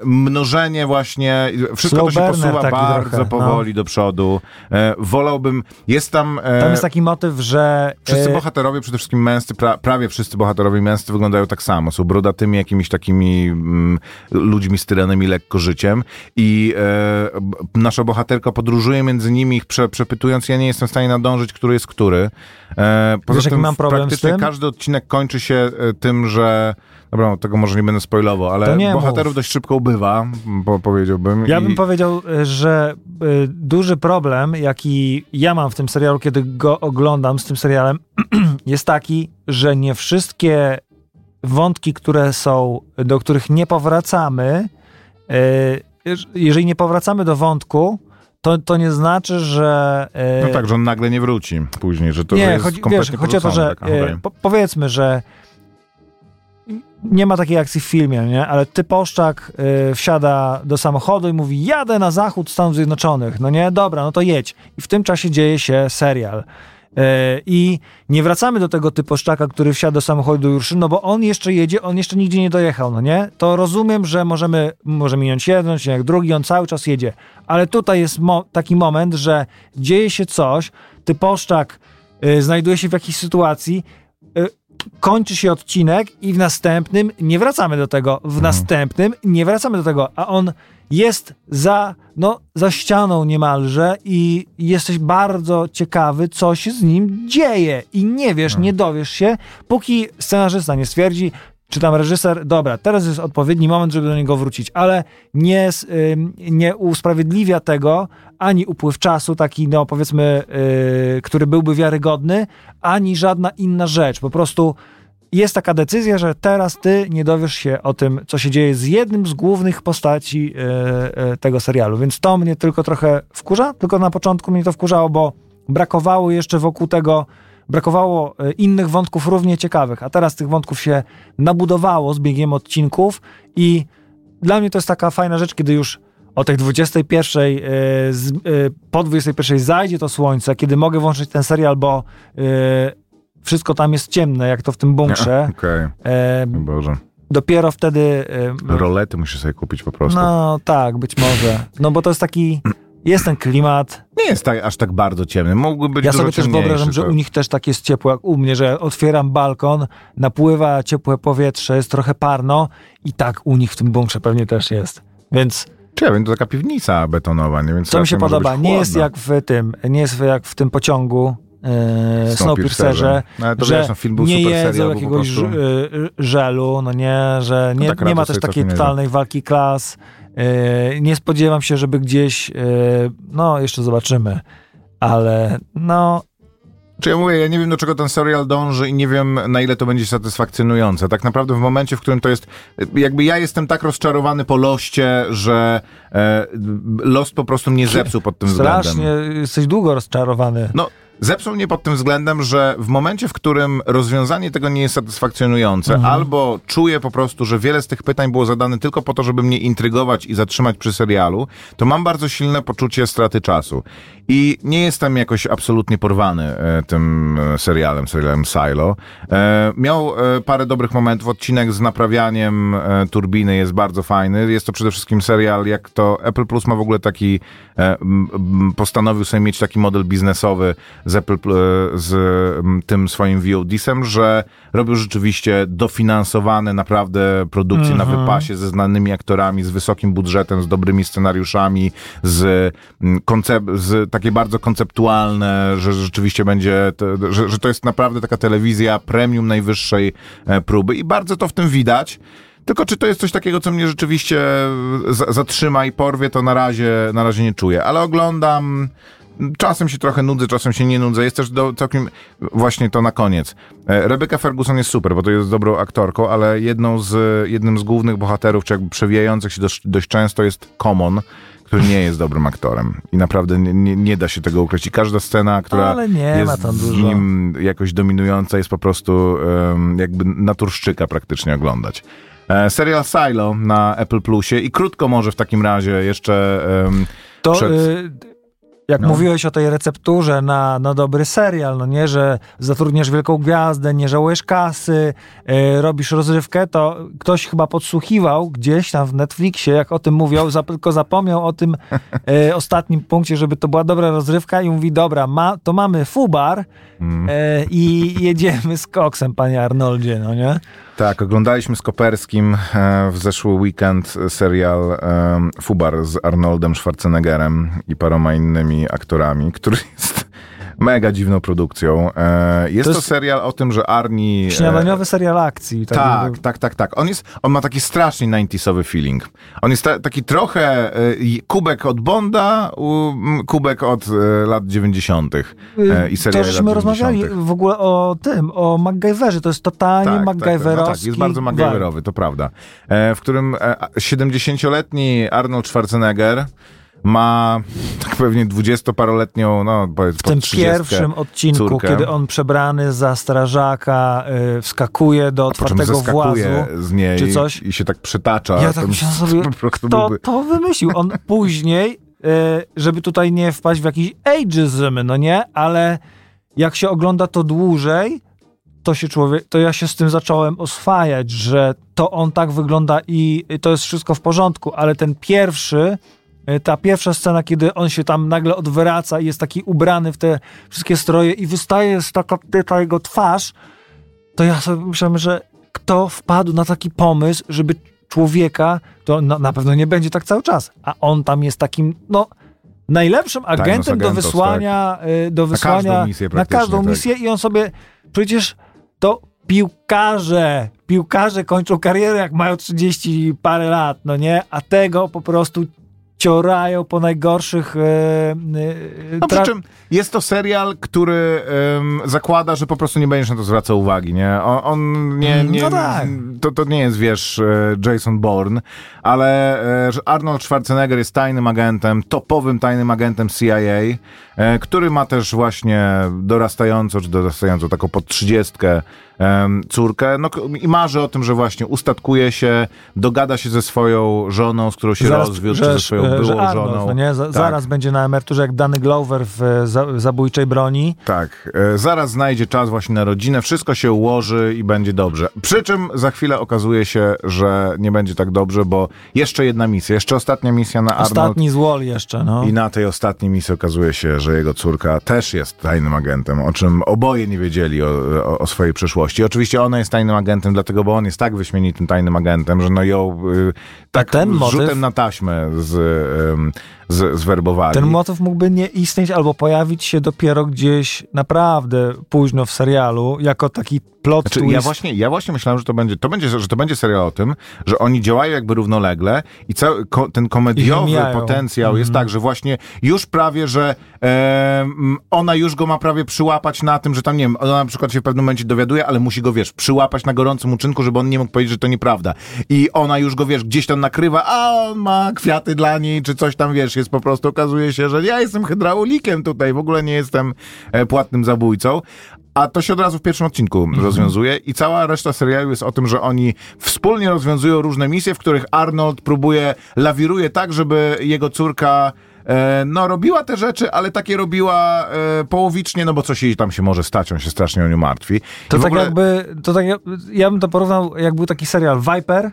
mnożenie właśnie, wszystko Slow to się posuwa bardzo trochę, powoli no. do przodu. E, wolałbym, jest tam... E, tam jest taki motyw, że... Wszyscy e, bohaterowie, przede wszystkim męscy, pra, prawie wszyscy bohaterowie męscy wyglądają tak samo. Są brodatymi jakimiś takimi mm, ludźmi styranymi lekko życiem i e, nasza bohaterka podróżuje między nimi, ich prze, przepytując. Ja nie jestem w stanie nadążyć, który jest który. E, poza Wiesz, tym, mam problem praktycznie każdy odcinek kończy się e, tym, że Dobra, tego może nie będę spoilował, ale bohaterów mów. dość szybko ubywa, bo powiedziałbym. Ja i... bym powiedział, że y, duży problem, jaki ja mam w tym serialu, kiedy go oglądam z tym serialem, (clears throat) jest taki, że nie wszystkie wątki, które są, do których nie powracamy, y, jeżeli nie powracamy do wątku, to, to nie znaczy, że. No tak, że on nagle nie wróci później, że to nie, jest chodzi, wiesz, chodzi o to, że tak, po, powiedzmy, że nie ma takiej akcji w filmie, nie? ale typoszczak y, wsiada do samochodu i mówi jadę na zachód Stanów Zjednoczonych. No nie, dobra, no to jedź. I w tym czasie dzieje się serial. Y, I nie wracamy do tego typoszczaka, który wsiada do samochodu już, no bo on jeszcze jedzie, on jeszcze nigdzie nie dojechał, no nie? To rozumiem, że możemy, może minąć jeden, jak drugi, on cały czas jedzie. Ale tutaj jest mo taki moment, że dzieje się coś, typoszczak y, znajduje się w jakiejś sytuacji, kończy się odcinek i w następnym nie wracamy do tego. W mhm. następnym nie wracamy do tego, a on jest za, no, za ścianą niemalże i jesteś bardzo ciekawy, co się z nim dzieje i nie wiesz, mhm. nie dowiesz się, póki scenarzysta nie stwierdzi, czy tam reżyser, dobra, teraz jest odpowiedni moment, żeby do niego wrócić, ale nie, nie usprawiedliwia tego ani upływ czasu, taki, no powiedzmy, yy, który byłby wiarygodny, ani żadna inna rzecz. Po prostu jest taka decyzja, że teraz ty nie dowiesz się o tym, co się dzieje z jednym z głównych postaci yy, tego serialu. Więc to mnie tylko trochę wkurza, tylko na początku mnie to wkurzało, bo brakowało jeszcze wokół tego brakowało e, innych wątków równie ciekawych, a teraz tych wątków się nabudowało z biegiem odcinków i dla mnie to jest taka fajna rzecz, kiedy już o tych 21, e, z, e, po 21 zajdzie to słońce, kiedy mogę włączyć ten serial, bo wszystko tam jest ciemne, jak to w tym bunkrze. (laughs) Okej, okay. Boże. Dopiero wtedy... Rolety musisz sobie kupić po prostu. No tak, być może. No bo to jest taki jest ten klimat. Nie jest tak, aż tak bardzo ciemny. Mógłby być Ja sobie też wyobrażam, że u nich też tak jest ciepło jak u mnie, że otwieram balkon, napływa ciepłe powietrze, jest trochę parno i tak u nich w tym bunkrze pewnie też jest. Więc... Ja wiem, to taka piwnica betonowa, nie? Więc Co mi się podoba, nie jest jak w tym, nie jest jak w tym pociągu, e, Snowpiercerze, No, to że wiesz, no, film był nie jedzą jakiegoś e, żelu, no nie, że nie, tak nie ma raczej też takiej totalnej walki klas. E, Nie spodziewam się, żeby gdzieś, e, no jeszcze zobaczymy, ale no Czy ja mówię, ja nie wiem do czego ten serial dąży i nie wiem na ile to będzie satysfakcjonujące. Tak naprawdę w momencie, w którym to jest, jakby ja jestem tak rozczarowany po loście, że e, Lost po prostu mnie zepsuł pod tym strasznie względem. jesteś długo rozczarowany. No, zepsuł mnie pod tym względem, że w momencie, w którym rozwiązanie tego nie jest satysfakcjonujące, Mhm. albo czuję po prostu, że wiele z tych pytań było zadane tylko po to, żeby mnie intrygować i zatrzymać przy serialu, to mam bardzo silne poczucie straty czasu. I nie jestem jakoś absolutnie porwany e, tym e, serialem, serialem Silo. E, miał parę dobrych momentów. Odcinek z naprawianiem turbiny jest bardzo fajny. Jest to przede wszystkim serial, jak to Apple Plus ma w ogóle taki, postanowił sobie mieć taki model biznesowy z Apple, Pl- e, z m, tym swoim VOD-sem, że robią rzeczywiście dofinansowane naprawdę produkcje na wypasie ze znanymi aktorami, z wysokim budżetem, z dobrymi scenariuszami, z, mm, koncep- z takie bardzo konceptualne, że rzeczywiście będzie, to, że, że to jest naprawdę taka telewizja premium najwyższej e, próby i bardzo to w tym widać. Tylko czy to jest coś takiego, co mnie rzeczywiście za- zatrzyma i porwie, to na razie, na razie nie czuję. Ale oglądam, czasem się trochę nudzę, czasem się nie nudzę. Jest też do, całkiem, właśnie to na koniec. E, Rebecca Ferguson jest super, bo to jest dobrą aktorką, ale jedną z, jednym z głównych bohaterów, czy jakby przewijających się dość, dość często jest Common, który nie jest dobrym aktorem. I naprawdę nie, nie, da się tego ukryć. I każda scena, która jest z nim jakoś dominująca, jest po prostu em, jakby naturszczyka praktycznie oglądać. E, serial Silo na Apple Plusie i krótko może w takim razie jeszcze em, To przed... y, jak No. mówiłeś o tej recepturze na, na dobry serial, no nie, że zatrudniasz wielką gwiazdę, nie żałujesz kasy, y, robisz rozrywkę, to ktoś chyba podsłuchiwał gdzieś tam w Netflixie, jak o tym mówią, zap- tylko zapomniał o tym y, (laughs) ostatnim punkcie, żeby to była dobra rozrywka i mówi, dobra, ma, to mamy fubar Mm. y, i jedziemy z koksem, panie Arnoldzie, no nie? Tak, oglądaliśmy z Koperskim e, w zeszły weekend serial em, Fubar z Arnoldem Schwarzeneggerem i paroma innymi aktorami, który jest mega dziwną produkcją. E, jest To to, jest serial o tym, że Arni... e, Śniadaniowy serial akcji. Tak, jakby- tak, tak, tak. On, jest, on ma taki strasznie 90sowy feeling. On jest ta, taki trochę e, kubek od Bonda, kubek od lat 90. e, i To seriali żeśmy rozmawiali 90. w ogóle o tym, o MacGyverze. To jest totalnie Tak, tak, tak, no MacGyverowski. tak, jest bardzo MacGyverowy, to prawda. W którym e, 70-letni Arnold Schwarzenegger ma tak pewnie 20-paroletnią, no powiedz W tym pierwszym odcinku, córkę. kiedy on przebrany za strażaka y, wskakuje do otwartego włazu. z niej czy coś. i się tak przytacza. Ja tak myślałem (laughs) sobie, kto byłby- to wymyślił? On (laughs) później, y, żeby tutaj nie wpaść w jakiś ageism, no nie? Ale jak się ogląda to dłużej, to się człowiek, to ja się z tym zacząłem oswajać, że to on tak wygląda i to jest wszystko w porządku, ale ten pierwszy, ta pierwsza scena, kiedy on się tam nagle odwraca i jest taki ubrany w te wszystkie stroje i wystaje z taka ta jego twarz, to ja sobie myślałem, że kto wpadł na taki pomysł, żeby człowieka, to na, na pewno nie będzie tak cały czas, a on tam jest takim, no, najlepszym agentem do wysłania, y, do wysłania każdą misję na każdą tak. misję i on sobie, przecież to piłkarze, piłkarze kończą karierę jak mają 30 parę lat, no nie, a tego po prostu ciorają po najgorszych e, No przy czym jest to serial, który em, zakłada, że po prostu nie będziesz na to zwracał uwagi, nie? On, on nie, Mm, nie no tak. to, to nie jest, wiesz, e, Jason Bourne, ale Arnold Schwarzenegger jest tajnym agentem, topowym tajnym agentem CIA, e, który ma też właśnie dorastającą, czy dorastającą taką pod trzydziestkę córkę, no i marzy o tym, że właśnie ustatkuje się, dogada się ze swoją żoną, z którą się rozwiódł, czy ze swoją że byłą Arnold, żoną. No nie? Tak. Zaraz będzie na emeryturze jak Danny Glover w e, za, zabójczej broni. Tak, e, zaraz znajdzie czas właśnie na rodzinę, wszystko się ułoży i będzie dobrze. Przy czym za chwilę okazuje się, że nie będzie tak dobrze, bo jeszcze jedna misja, jeszcze ostatnia misja na Arnold. Ostatni z Wall jeszcze, no. I na tej ostatniej misji okazuje się, że jego córka też jest tajnym agentem, o czym oboje nie wiedzieli o, o, o swojej przeszłości. Oczywiście ona jest tajnym agentem, dlatego, bo on jest tak wyśmienitym tajnym agentem, że no ją y, tak ten motyw- rzutem na taśmę z, ym, z, zwerbowali. Ten motyw mógłby nie istnieć albo pojawić się dopiero gdzieś naprawdę późno w serialu, jako taki plot Znaczy, twist. ja, właśnie, ja właśnie myślałem, że to, będzie, to będzie, że to będzie serial o tym, że oni działają jakby równolegle i cały ko, ten komediowy potencjał jest Mhm. tak, że właśnie już prawie, że em, ona już go ma prawie przyłapać na tym, że tam, nie wiem, ona na przykład się w pewnym momencie dowiaduje, ale musi go, wiesz, przyłapać na gorącym uczynku, żeby on nie mógł powiedzieć, że to nieprawda. I ona już go, wiesz, gdzieś tam nakrywa, a on ma kwiaty dla niej, czy coś tam, wiesz, jest po prostu, okazuje się, że ja jestem hydraulikiem tutaj, w ogóle nie jestem e, płatnym zabójcą. A to się od razu w pierwszym odcinku rozwiązuje i cała reszta serialu jest o tym, że oni wspólnie rozwiązują różne misje, w których Arnold próbuje, lawiruje tak, żeby jego córka e, no robiła te rzeczy, ale takie robiła e, połowicznie, no bo coś jej tam się może stać, on się strasznie o nią martwi. To I tak ogóle- jakby, to tak, jak- ja bym to porównał, jak był taki serial Viper,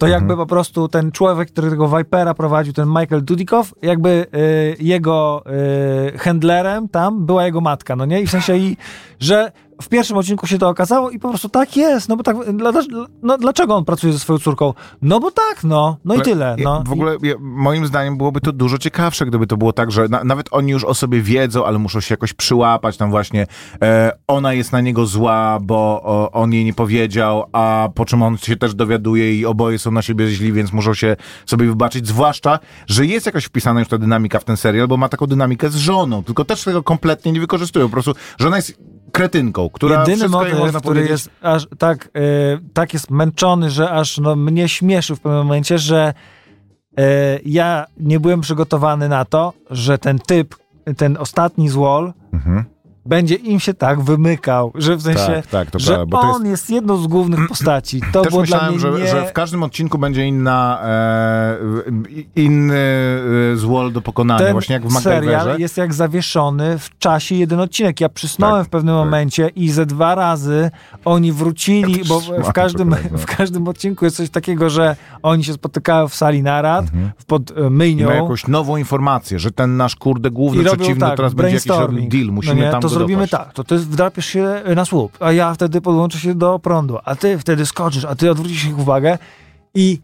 to Mhm. jakby po prostu ten człowiek, który tego Vipera prowadził, ten Michael Dudikoff, jakby y, jego y, handlerem tam była jego matka, no nie? I w sensie, i, że w pierwszym odcinku się to okazało i po prostu tak jest, no bo tak, no, dlaczego on pracuje ze swoją córką? No bo tak, no, no i tyle, no. W ogóle ja, moim zdaniem byłoby to dużo ciekawsze, gdyby to było tak, że na, nawet oni już o sobie wiedzą, ale muszą się jakoś przyłapać. Tam właśnie e, ona jest na niego zła, bo o, on jej nie powiedział, a po czym on się też dowiaduje i oboje są na siebie źli, więc muszą się sobie wybaczyć. Zwłaszcza, że jest jakoś wpisana już ta dynamika w ten serial, bo ma taką dynamikę z żoną, tylko też tego kompletnie nie wykorzystują. Po prostu żona jest kretynką, która Jedyny motyw, który powiedzieć- jest aż tak, e, tak jest męczony, że aż no, mnie śmieszy w pewnym momencie, że e, ja nie byłem przygotowany na to, że ten typ, ten ostatni z Wall, Mhm. Będzie im się tak wymykał, że w sensie, Tak, tak, to że prawda, bo to on jest... jedną z głównych postaci. To Też było dla myślałem, mnie że, nie... że w każdym odcinku będzie inna, e, inny e, złol do pokonania, ten właśnie jak w serial MacGyverze. jest jak zawieszony w czasie jeden odcinek. Ja przysnąłem Tak, w pewnym tak. momencie i ze dwa razy oni wrócili, bo w każdym, to prawda. w każdym odcinku jest coś takiego, że oni się spotykają w sali narad pod e, I myjnią. ma jakąś nową informację, że ten nasz kurde główny I robią przeciwny tak, teraz będzie jakiś deal, musimy no nie, tam zrobimy dopaść. tak, to ty wdrapiesz się na słup, a ja wtedy podłączę się do prądu, a ty wtedy skoczysz, a ty odwrócisz ich uwagę i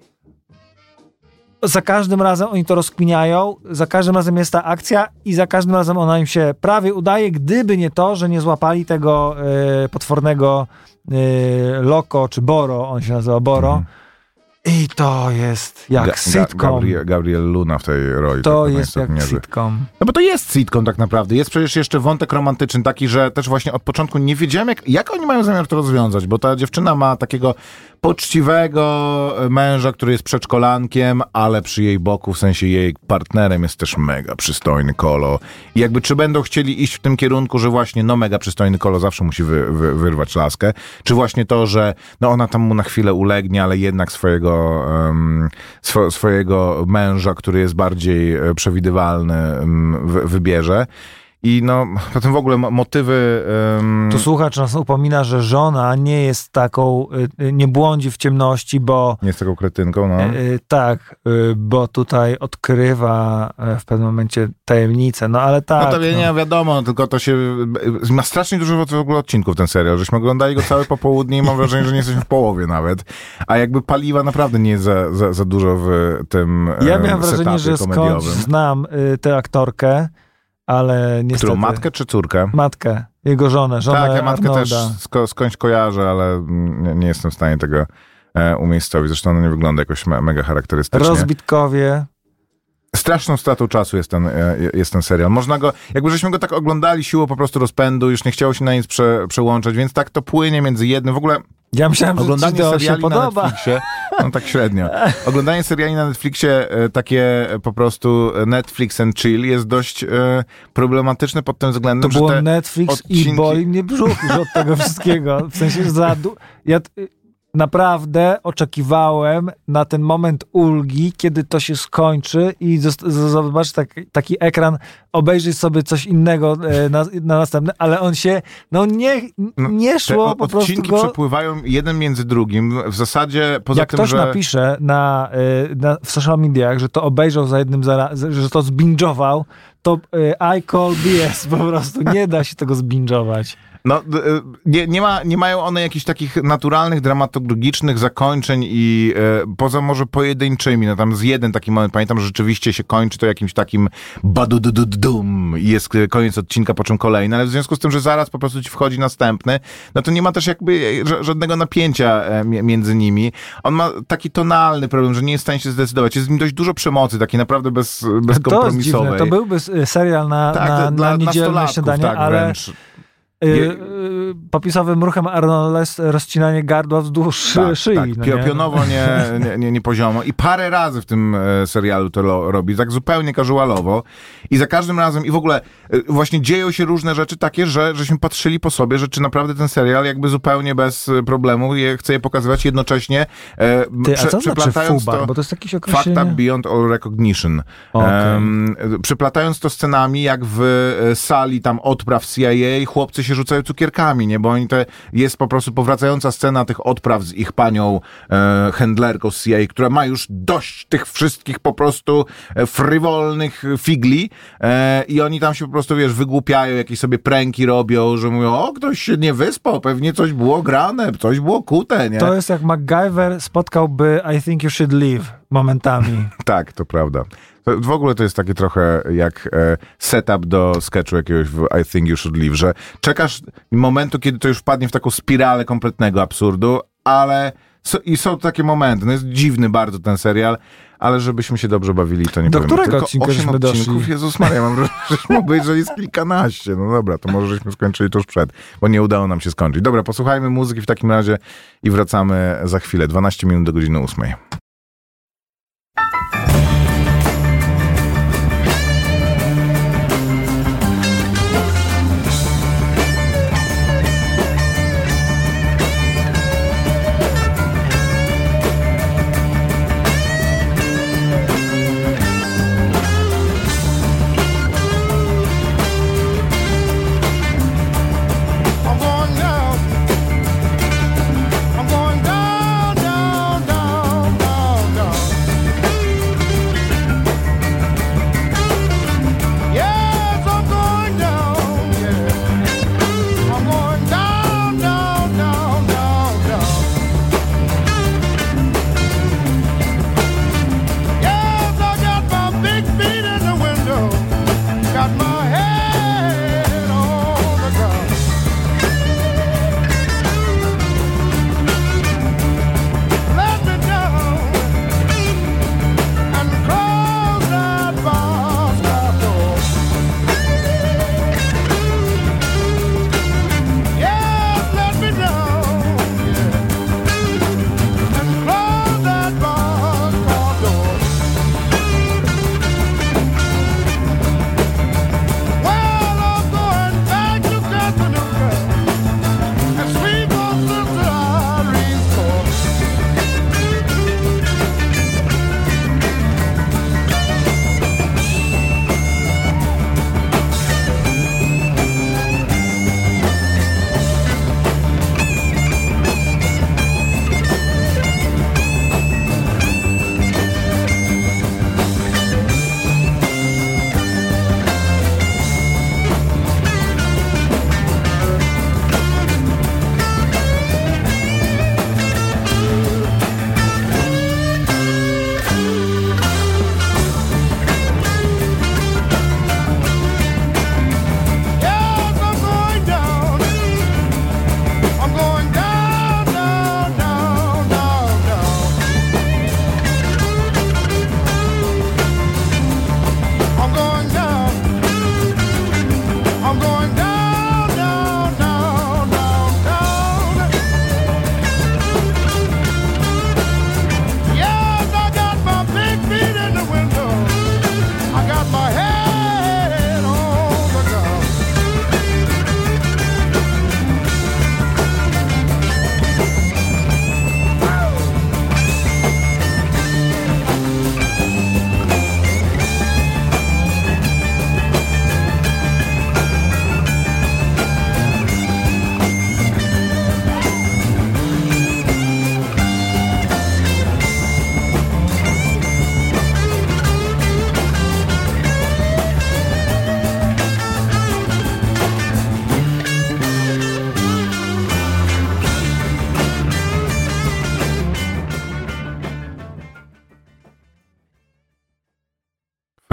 za każdym razem oni to rozkminiają, za każdym razem jest ta akcja i za każdym razem ona im się prawie udaje, gdyby nie to, że nie złapali tego e, potwornego e, Loko czy Boro, on się nazywa Boro. Mhm. I to jest jak Ga- sitcom. Gabriel, Gabriel Luna w tej roli. to tak jest jak niezły. sitcom. No bo to jest sitcom tak naprawdę. Jest przecież jeszcze wątek romantyczny taki, że też właśnie od początku nie wiedziałem, jak, jak oni mają zamiar to rozwiązać, bo ta dziewczyna ma takiego poczciwego męża, który jest przedszkolankiem, ale przy jej boku, w sensie jej partnerem jest też mega przystojny kolo. I jakby czy będą chcieli iść w tym kierunku, że właśnie no mega przystojny kolo zawsze musi wy, wy, wyrwać laskę, czy właśnie to, że no ona tam mu na chwilę ulegnie, ale jednak swojego, um, swo, swojego męża, który jest bardziej e, przewidywalny, um, wy, wybierze. I no, potem w ogóle mo- motywy... Um, Tu słuchacz nas upomina, że żona nie jest taką, y, y, nie błądzi w ciemności, bo nie jest taką kretynką, no. y, tak, bo tutaj odkrywa y, w pewnym momencie tajemnicę, no ale tak. No to nie no. wiadomo, tylko to się. Ma strasznie dużo w ogóle odcinków ten serial. Żeśmy oglądali go całe popołudnie i mam wrażenie, że nie jesteśmy w połowie nawet. A jakby paliwa naprawdę nie jest za, za, za dużo w tym. Ja em, miałem wrażenie, że skądś komediowym. znam tę aktorkę, ale niestety... Którą matkę czy córkę? Matkę, jego żonę, żonę tak, ja matkę Arnolda. też sko, skądś kojarzę, ale nie, nie jestem w stanie tego e, umiejscowić. Zresztą ona nie wygląda jakoś me, mega charakterystycznie. Rozbitkowie. Straszną stratą czasu jest ten, e, jest ten serial. Można go, jakby żeśmy go tak oglądali siłą po prostu rozpędu, już nie chciało się na nic prze, przełączać, więc tak to płynie między jednym. W ogóle Ja myślałem, że Oglądanie to się seriali na podoba. Netflixie, no tak średnio. (laughs) Oglądanie seriali na Netflixie, e, takie po prostu Netflix and chill jest dość e, problematyczne pod tym To względem, że było Netflix i odcinki- boli mnie brzuch już od tego wszystkiego. W sensie za du- ja naprawdę oczekiwałem na ten moment ulgi, kiedy to się skończy i zost- z- zobaczysz tak, taki ekran, obejrzyj sobie coś innego e, na, na następny, ale on się, no nie, No, nie te szło o- po prostu odcinki go... przepływają jeden między drugim. W zasadzie poza Jak tym, ktoś że... napisze na, y, na, w social mediach, że to obejrzał za jednym, że to zbingował, to y, I call BS po prostu. Nie da się tego zbingować. No, nie, nie, ma, nie mają one jakichś takich naturalnych, dramatologicznych zakończeń i e, poza może pojedynczymi, no tam z jeden taki moment, pamiętam, że rzeczywiście się kończy to jakimś takim badudududum i jest koniec odcinka, po czym kolejny, ale w związku z tym, że zaraz po prostu ci wchodzi następny, no to nie ma też jakby żadnego napięcia e, między nimi. On ma taki tonalny problem, że nie jest w stanie się zdecydować. Jest w nim dość dużo przemocy, takiej naprawdę bez, bezkompromisowej. To, jest dziwne. to byłby serial na, tak, na, dla na niedzielne śniadanie, tak, ale... Wręcz Y, y, popisowym ruchem Arnold rozcinanie gardła wzdłuż tak, szyi. Tak. No Pionowo, nie, nie, nie, nie poziomo. I parę razy w tym e, serialu to robi, tak zupełnie casualowo. I za każdym razem, i w ogóle e, właśnie dzieją się różne rzeczy takie, że żeśmy patrzyli po sobie, że czy naprawdę ten serial jakby zupełnie bez problemu je, chce je pokazywać jednocześnie e, Ty, prze, a co znaczy? To, bo to jest jakieś określenie... Fact beyond all recognition. Okay. Um, przyplatając to scenami, jak w sali tam odpraw CIA, chłopcy się rzucają cukierkami, nie? Bo oni te, jest po prostu powracająca scena tych odpraw z ich panią e, handlerką z CIA, która ma już dość tych wszystkich po prostu e, frywolnych figli e, i oni tam się po prostu, wiesz, wygłupiają, jakieś sobie pręki robią, że mówią, o, ktoś się nie wyspał, pewnie coś było grane, coś było kute, nie? To jest jak MacGyver spotkałby I think you should leave momentami. (laughs) tak, to prawda. W ogóle to jest takie trochę jak e, setup do sketchu jakiegoś w I Think You Should Leave, że czekasz momentu, kiedy to już wpadnie w taką spiralę kompletnego absurdu, ale i są takie momenty. No jest dziwny bardzo ten serial, ale żebyśmy się dobrze bawili, to nie Do powiem. którego Tylko odcinka 8 odcinków, doszli? Jezus Maria, mam wrażenie, że mógł być, że jest kilkanaście. No dobra, to może żeśmy skończyli tuż przed, bo nie udało nam się skończyć. Dobra, posłuchajmy muzyki w takim razie i wracamy za chwilę. 12 minut do godziny 8.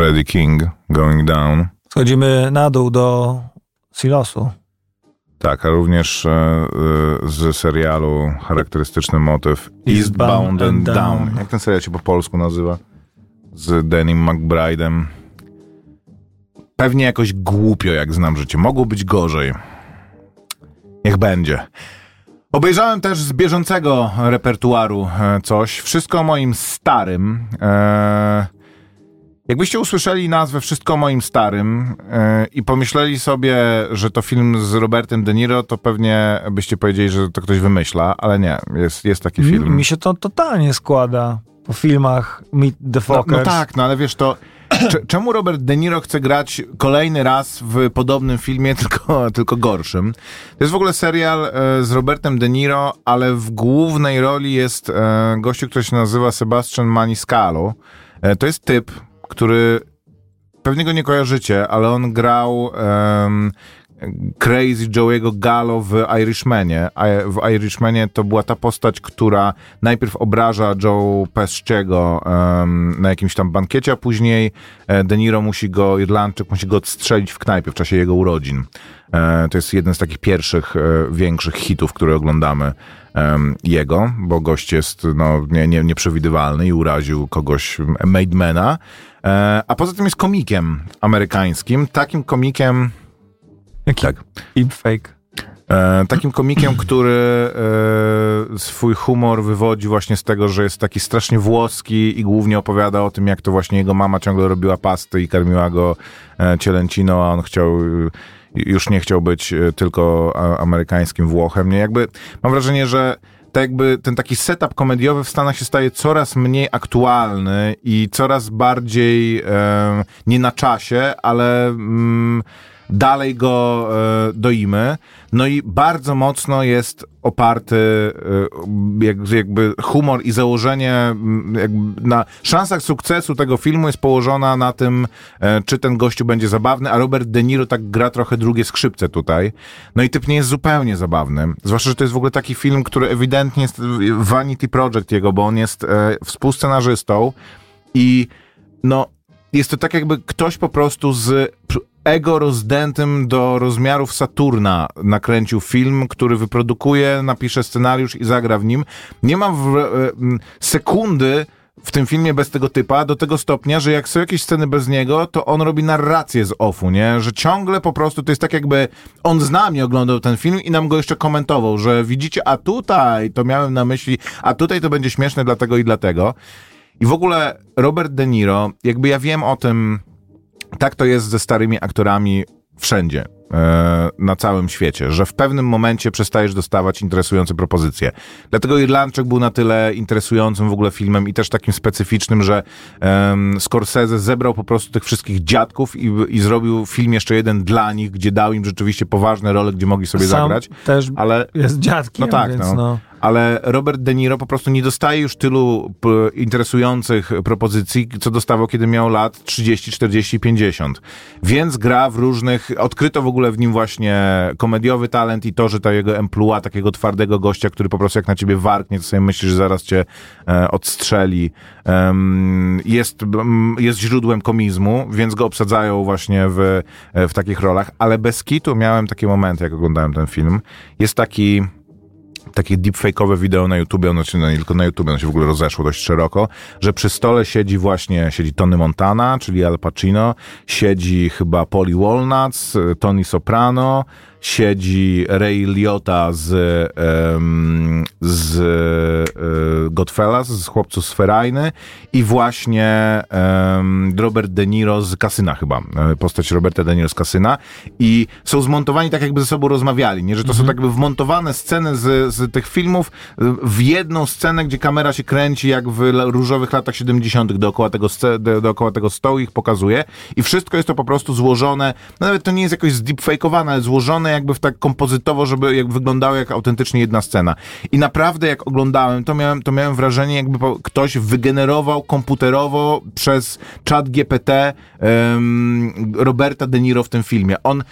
Freddie King, Going Down. Schodzimy na dół do silosu. Tak, a również e, e, z serialu charakterystyczny motyw Eastbound and Down. Jak ten serial się po polsku nazywa? Z Denim McBride'em. Pewnie jakoś głupio, jak znam życie. Mogło być gorzej. Niech będzie. Obejrzałem też z bieżącego repertuaru e, coś. Wszystko o moim starym. E, jakbyście usłyszeli nazwę Wszystko moim starym e, i pomyśleli sobie, że to film z Robertem De Niro, to pewnie byście powiedzieli, że to ktoś wymyśla, ale nie, jest, jest taki film. Mi, mi się to totalnie składa po filmach Meet the Fockers. No, no tak, no ale wiesz, to czemu Robert De Niro chce grać kolejny raz w podobnym filmie, (laughs) tylko, tylko gorszym? To jest w ogóle serial e, z Robertem De Niro, ale w głównej roli jest e, gościu, który się nazywa Sebastian Maniscalco. E, to jest typ, który pewnie go nie kojarzycie, ale on grał Crazy Joe'ego Gallo w Irishmanie. W Irishmanie to była ta postać, która najpierw obraża Joe Pesciego um, na jakimś tam bankiecie, a później e, De Niro musi go, Irlandczyk musi go odstrzelić w knajpie w czasie jego urodzin. E, to jest jeden z takich pierwszych, e, większych hitów, które oglądamy jego, bo gość jest no, nie, nie, nieprzewidywalny i uraził kogoś, Mademana. A poza tym jest komikiem amerykańskim, takim komikiem Jaki tak. fake. E, takim komikiem, który e, swój humor wywodzi właśnie z tego, że jest taki strasznie włoski i głównie opowiada o tym, jak to właśnie jego mama ciągle robiła pasty i karmiła go e, cielęciną, a on chciał już nie chciał być e, tylko amerykańskim Włochem. Nie, jakby mam wrażenie, że tak jakby ten taki setup komediowy w Stanach się staje coraz mniej aktualny i coraz bardziej e, nie na czasie, ale mm, dalej go e, doimy. No i bardzo mocno jest oparty e, jakby humor i założenie jakby na szansach sukcesu tego filmu jest położona na tym, e, czy ten gościu będzie zabawny, a Robert De Niro tak gra trochę drugie skrzypce tutaj. No i typ nie jest zupełnie zabawny. Zwłaszcza, że to jest w ogóle taki film, który ewidentnie jest vanity project jego, bo on jest współscenarzystą i no jest to tak jakby ktoś po prostu z ego rozdętym do rozmiarów Saturna nakręcił film, który wyprodukuje, napisze scenariusz i zagra w nim. Nie ma w, e, sekundy w tym filmie bez tego typa, do tego stopnia, że jak są jakieś sceny bez niego, to on robi narrację z offu, nie? Że ciągle po prostu to jest tak jakby on z nami oglądał ten film i nam go jeszcze komentował, że widzicie, a tutaj to miałem na myśli, a tutaj to będzie śmieszne dlatego i dlatego. I w ogóle Robert De Niro, jakby ja wiem o tym, tak to jest ze starymi aktorami wszędzie. E, na całym świecie, że w pewnym momencie przestajesz dostawać interesujące propozycje. Dlatego Irlandczyk był na tyle interesującym w ogóle filmem i też takim specyficznym, że um, Scorsese zebrał po prostu tych wszystkich dziadków i, i zrobił film jeszcze jeden dla nich, gdzie dał im rzeczywiście poważne role, gdzie mogli sobie Sam zagrać. też ale jest dziadkiem, no tak, no. no ale Robert De Niro po prostu nie dostaje już tylu interesujących propozycji, co dostawał, kiedy miał lat 30, 40, 50. Więc gra w różnych, odkryto w ogóle w nim właśnie komediowy talent i to, że ta jego emplua, takiego twardego gościa, który po prostu jak na ciebie warknie, to sobie myślisz, że zaraz cię e, odstrzeli, jest, jest źródłem komizmu, więc go obsadzają właśnie w, e, w takich rolach, ale bez kitu miałem takie momenty, jak oglądałem ten film. Jest taki takie deepfake'owe wideo na YouTube, ono się no nie tylko na YouTube, ono się w ogóle rozeszło dość szeroko, że przy stole siedzi właśnie, siedzi Tony Montana, czyli Al Pacino, siedzi chyba Polly Walnuts, Tony Soprano, siedzi Ray Liotta z, um, z um, Godfellas, z Chłopców z Ferajny i właśnie um, Robert De Niro z Kasyna chyba, e, postać Roberta De Niro z Kasyna i są zmontowani tak jakby ze sobą rozmawiali, nie? Że to mhm. są tak jakby wmontowane sceny z, z tych filmów w jedną scenę, gdzie kamera się kręci jak w różowych latach 70. dookoła tego, dookoła tego stołu ich pokazuje i wszystko jest to po prostu złożone, no nawet to nie jest jakoś zdeepfakeowane, ale złożone jakby w tak kompozytowo, żeby jak wyglądało jak autentycznie jedna scena. I naprawdę jak oglądałem, to miałem, to miałem wrażenie, jakby ktoś wygenerował komputerowo przez chat GPT um, Roberta De Niro w tym filmie. On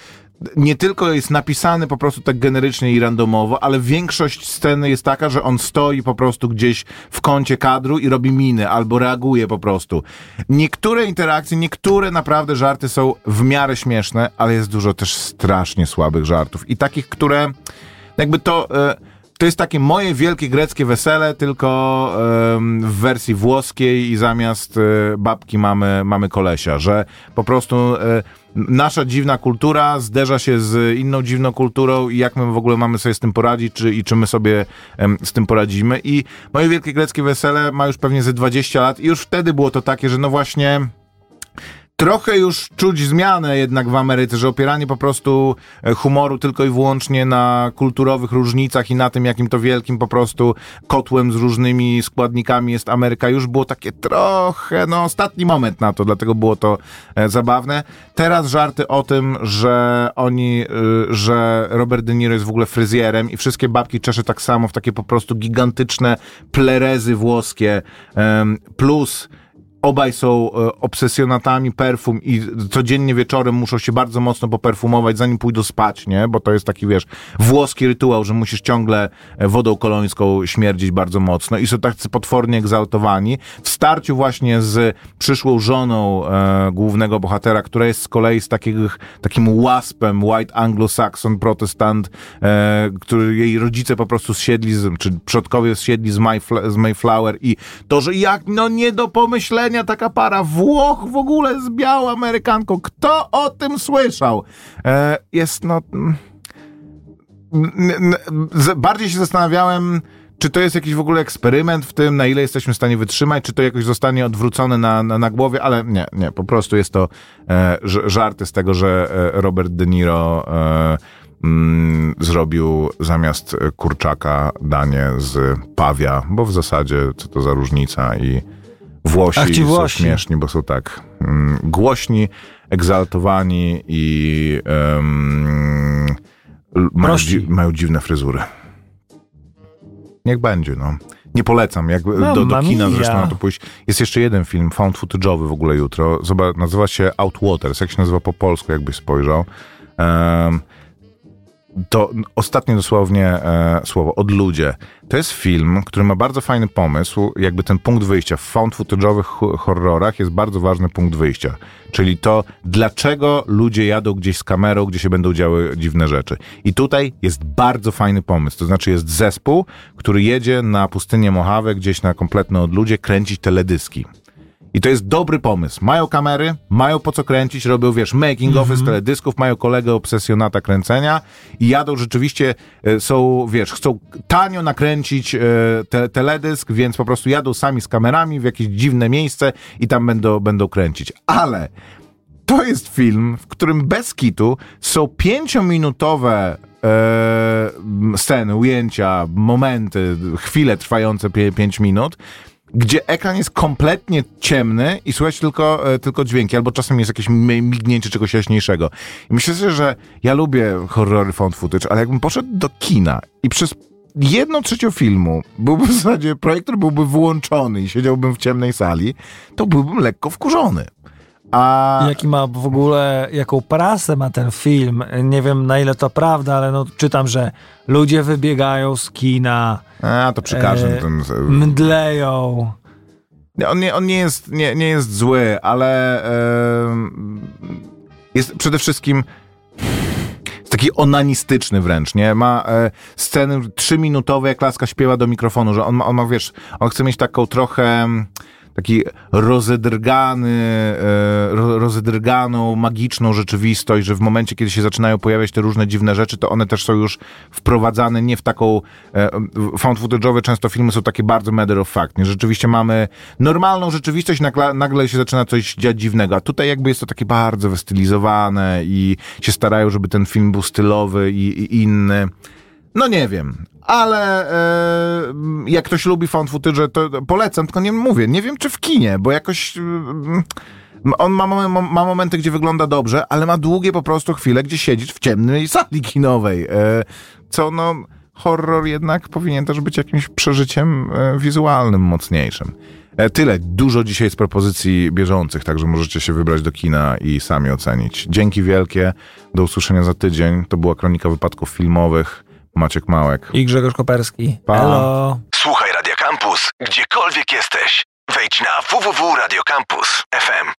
nie tylko jest napisany po prostu tak generycznie i randomowo, ale większość sceny jest taka, że on stoi po prostu gdzieś w kącie kadru i robi miny albo reaguje po prostu. Niektóre interakcje, niektóre naprawdę żarty są w miarę śmieszne, ale jest dużo też strasznie słabych żartów i takich, które jakby to... E, to jest takie moje wielkie greckie wesele, tylko w wersji włoskiej i zamiast e, babki mamy, mamy kolesia, że po prostu e, nasza dziwna kultura zderza się z inną dziwną kulturą i jak my w ogóle mamy sobie z tym poradzić, czy, i czy my sobie z tym poradzimy. I moje wielkie greckie wesele ma już pewnie ze 20 lat i już wtedy było to takie, że no właśnie trochę już czuć zmianę jednak w Ameryce, że opieranie po prostu e, humoru tylko i wyłącznie na kulturowych różnicach i na tym, jakim to wielkim po prostu kotłem z różnymi składnikami jest Ameryka, już było takie trochę, no ostatni moment na to, dlatego było to e, zabawne. Teraz żarty o tym, że oni, y, że Robert De Niro jest w ogóle fryzjerem i wszystkie babki czesze tak samo w takie po prostu gigantyczne plerezy włoskie, plus obaj są e, obsesjonatami perfum i codziennie wieczorem muszą się bardzo mocno poperfumować, zanim pójdą spać, nie? Bo to jest taki, wiesz, włoski rytuał, że musisz ciągle e, wodą kolońską śmierdzić bardzo mocno i są tacy potwornie egzaltowani. W starciu właśnie z przyszłą żoną e, głównego bohatera, która jest z kolei z takich, takim łaspem, white anglo-saxon protestant, e, który jej rodzice po prostu zsiedli, z, czy przodkowie zsiedli z, Mayfl z Mayflower i to, że jak, no nie do pomyślenia taka para Włoch w ogóle z białą Amerykanką. Kto o tym słyszał? E, jest no... Bardziej się zastanawiałem, czy to jest jakiś w ogóle eksperyment w tym, na ile jesteśmy w stanie wytrzymać, czy to jakoś zostanie odwrócone na, na, na głowie, ale nie, nie, po prostu jest to e, żarty z tego, że e, Robert De Niro e, mm, zrobił zamiast kurczaka danie z pawia, bo w zasadzie co to za różnica i Włosi, Ach, ci Włosi. są śmieszni, bo są tak mm, głośni, egzaltowani i um, mają, dzi mają, dziwne fryzury. Niech będzie, no. Nie polecam, jak no, do, do kina zresztą na to pójść. Jest jeszcze jeden film, found footage'owy w ogóle jutro. Zobacz, nazywa się Outwaters, jak się nazywa po polsku, jakbyś spojrzał. Um, to ostatnie dosłownie e, słowo, od ludzie. To jest film, który ma bardzo fajny pomysł, jakby ten punkt wyjścia. W found footage'owych horrorach jest bardzo ważny punkt wyjścia. Czyli to, dlaczego ludzie jadą gdzieś z kamerą, gdzie się będą działy dziwne rzeczy. I tutaj jest bardzo fajny pomysł. To znaczy jest zespół, który jedzie na pustynię Mojave, gdzieś na kompletne odludzie, kręcić teledyski. I to jest dobry pomysł. Mają kamery, mają po co kręcić, robią, wiesz, making ofy mm -hmm. z teledysków, mają kolegę obsesjonata kręcenia i jadą rzeczywiście, e, są, wiesz, chcą tanio nakręcić e, te, teledysk, więc po prostu jadą sami z kamerami w jakieś dziwne miejsce i tam będą, będą kręcić. Ale to jest film, w którym bez kitu są pięciominutowe e, sceny, ujęcia, momenty, chwile trwające 5 minut, gdzie ekran jest kompletnie ciemny i słychać tylko, e, tylko dźwięki, albo czasem jest jakieś mignięcie czegoś jaśniejszego. I myślę sobie, że ja lubię horrory found footage, ale jakbym poszedł do kina i przez jedną trzecią filmu byłby (laughs) w zasadzie projektor byłby wyłączony i siedziałbym w ciemnej sali, to byłbym lekko wkurzony. A... Jaki ma w ogóle, jaką prasę ma ten film? Nie wiem na ile to prawda, ale no czytam, że ludzie wybiegają z kina. A, to przy każdym. E, ten... Mdleją. On nie, on nie, jest, nie, nie jest zły, ale e, jest przede wszystkim taki onanistyczny wręcz, nie? Ma e, sceny trzyminutowe, jak Laska śpiewa do mikrofonu, że on ma, on ma, wiesz, on chce mieć taką trochę taki rozedrgany, e, rozedrganą, magiczną rzeczywistość, że w momencie, kiedy się zaczynają pojawiać te różne dziwne rzeczy, to one też są już wprowadzane nie w taką e, found footage'owe często filmy są takie bardzo matter of fact, nie? Rzeczywiście mamy normalną rzeczywistość, nagle, nagle się zaczyna coś dziać dziwnego, a tutaj jakby jest to takie bardzo wystylizowane i się starają, żeby ten film był stylowy i, i inny. No nie wiem, ale e, jak ktoś lubi found footage, to polecam, tylko nie mówię, nie wiem czy w kinie, bo jakoś... E, on ma, ma, momenty, gdzie wygląda dobrze, ale ma długie po prostu chwile, gdzie siedzisz w ciemnej sali kinowej. E, co no, horror jednak powinien też być jakimś przeżyciem e, wizualnym mocniejszym. Tyle, dużo dzisiaj z propozycji bieżących, także możecie się wybrać do kina i sami ocenić. Dzięki wielkie, do usłyszenia za tydzień. To była Kronika Wypadków Filmowych. Maciek Małek. I Grzegorz Koperski. Pa. Hello. Słuchaj Radio Campus, gdziekolwiek jesteś. Wejdź na www.radiocampus.fm.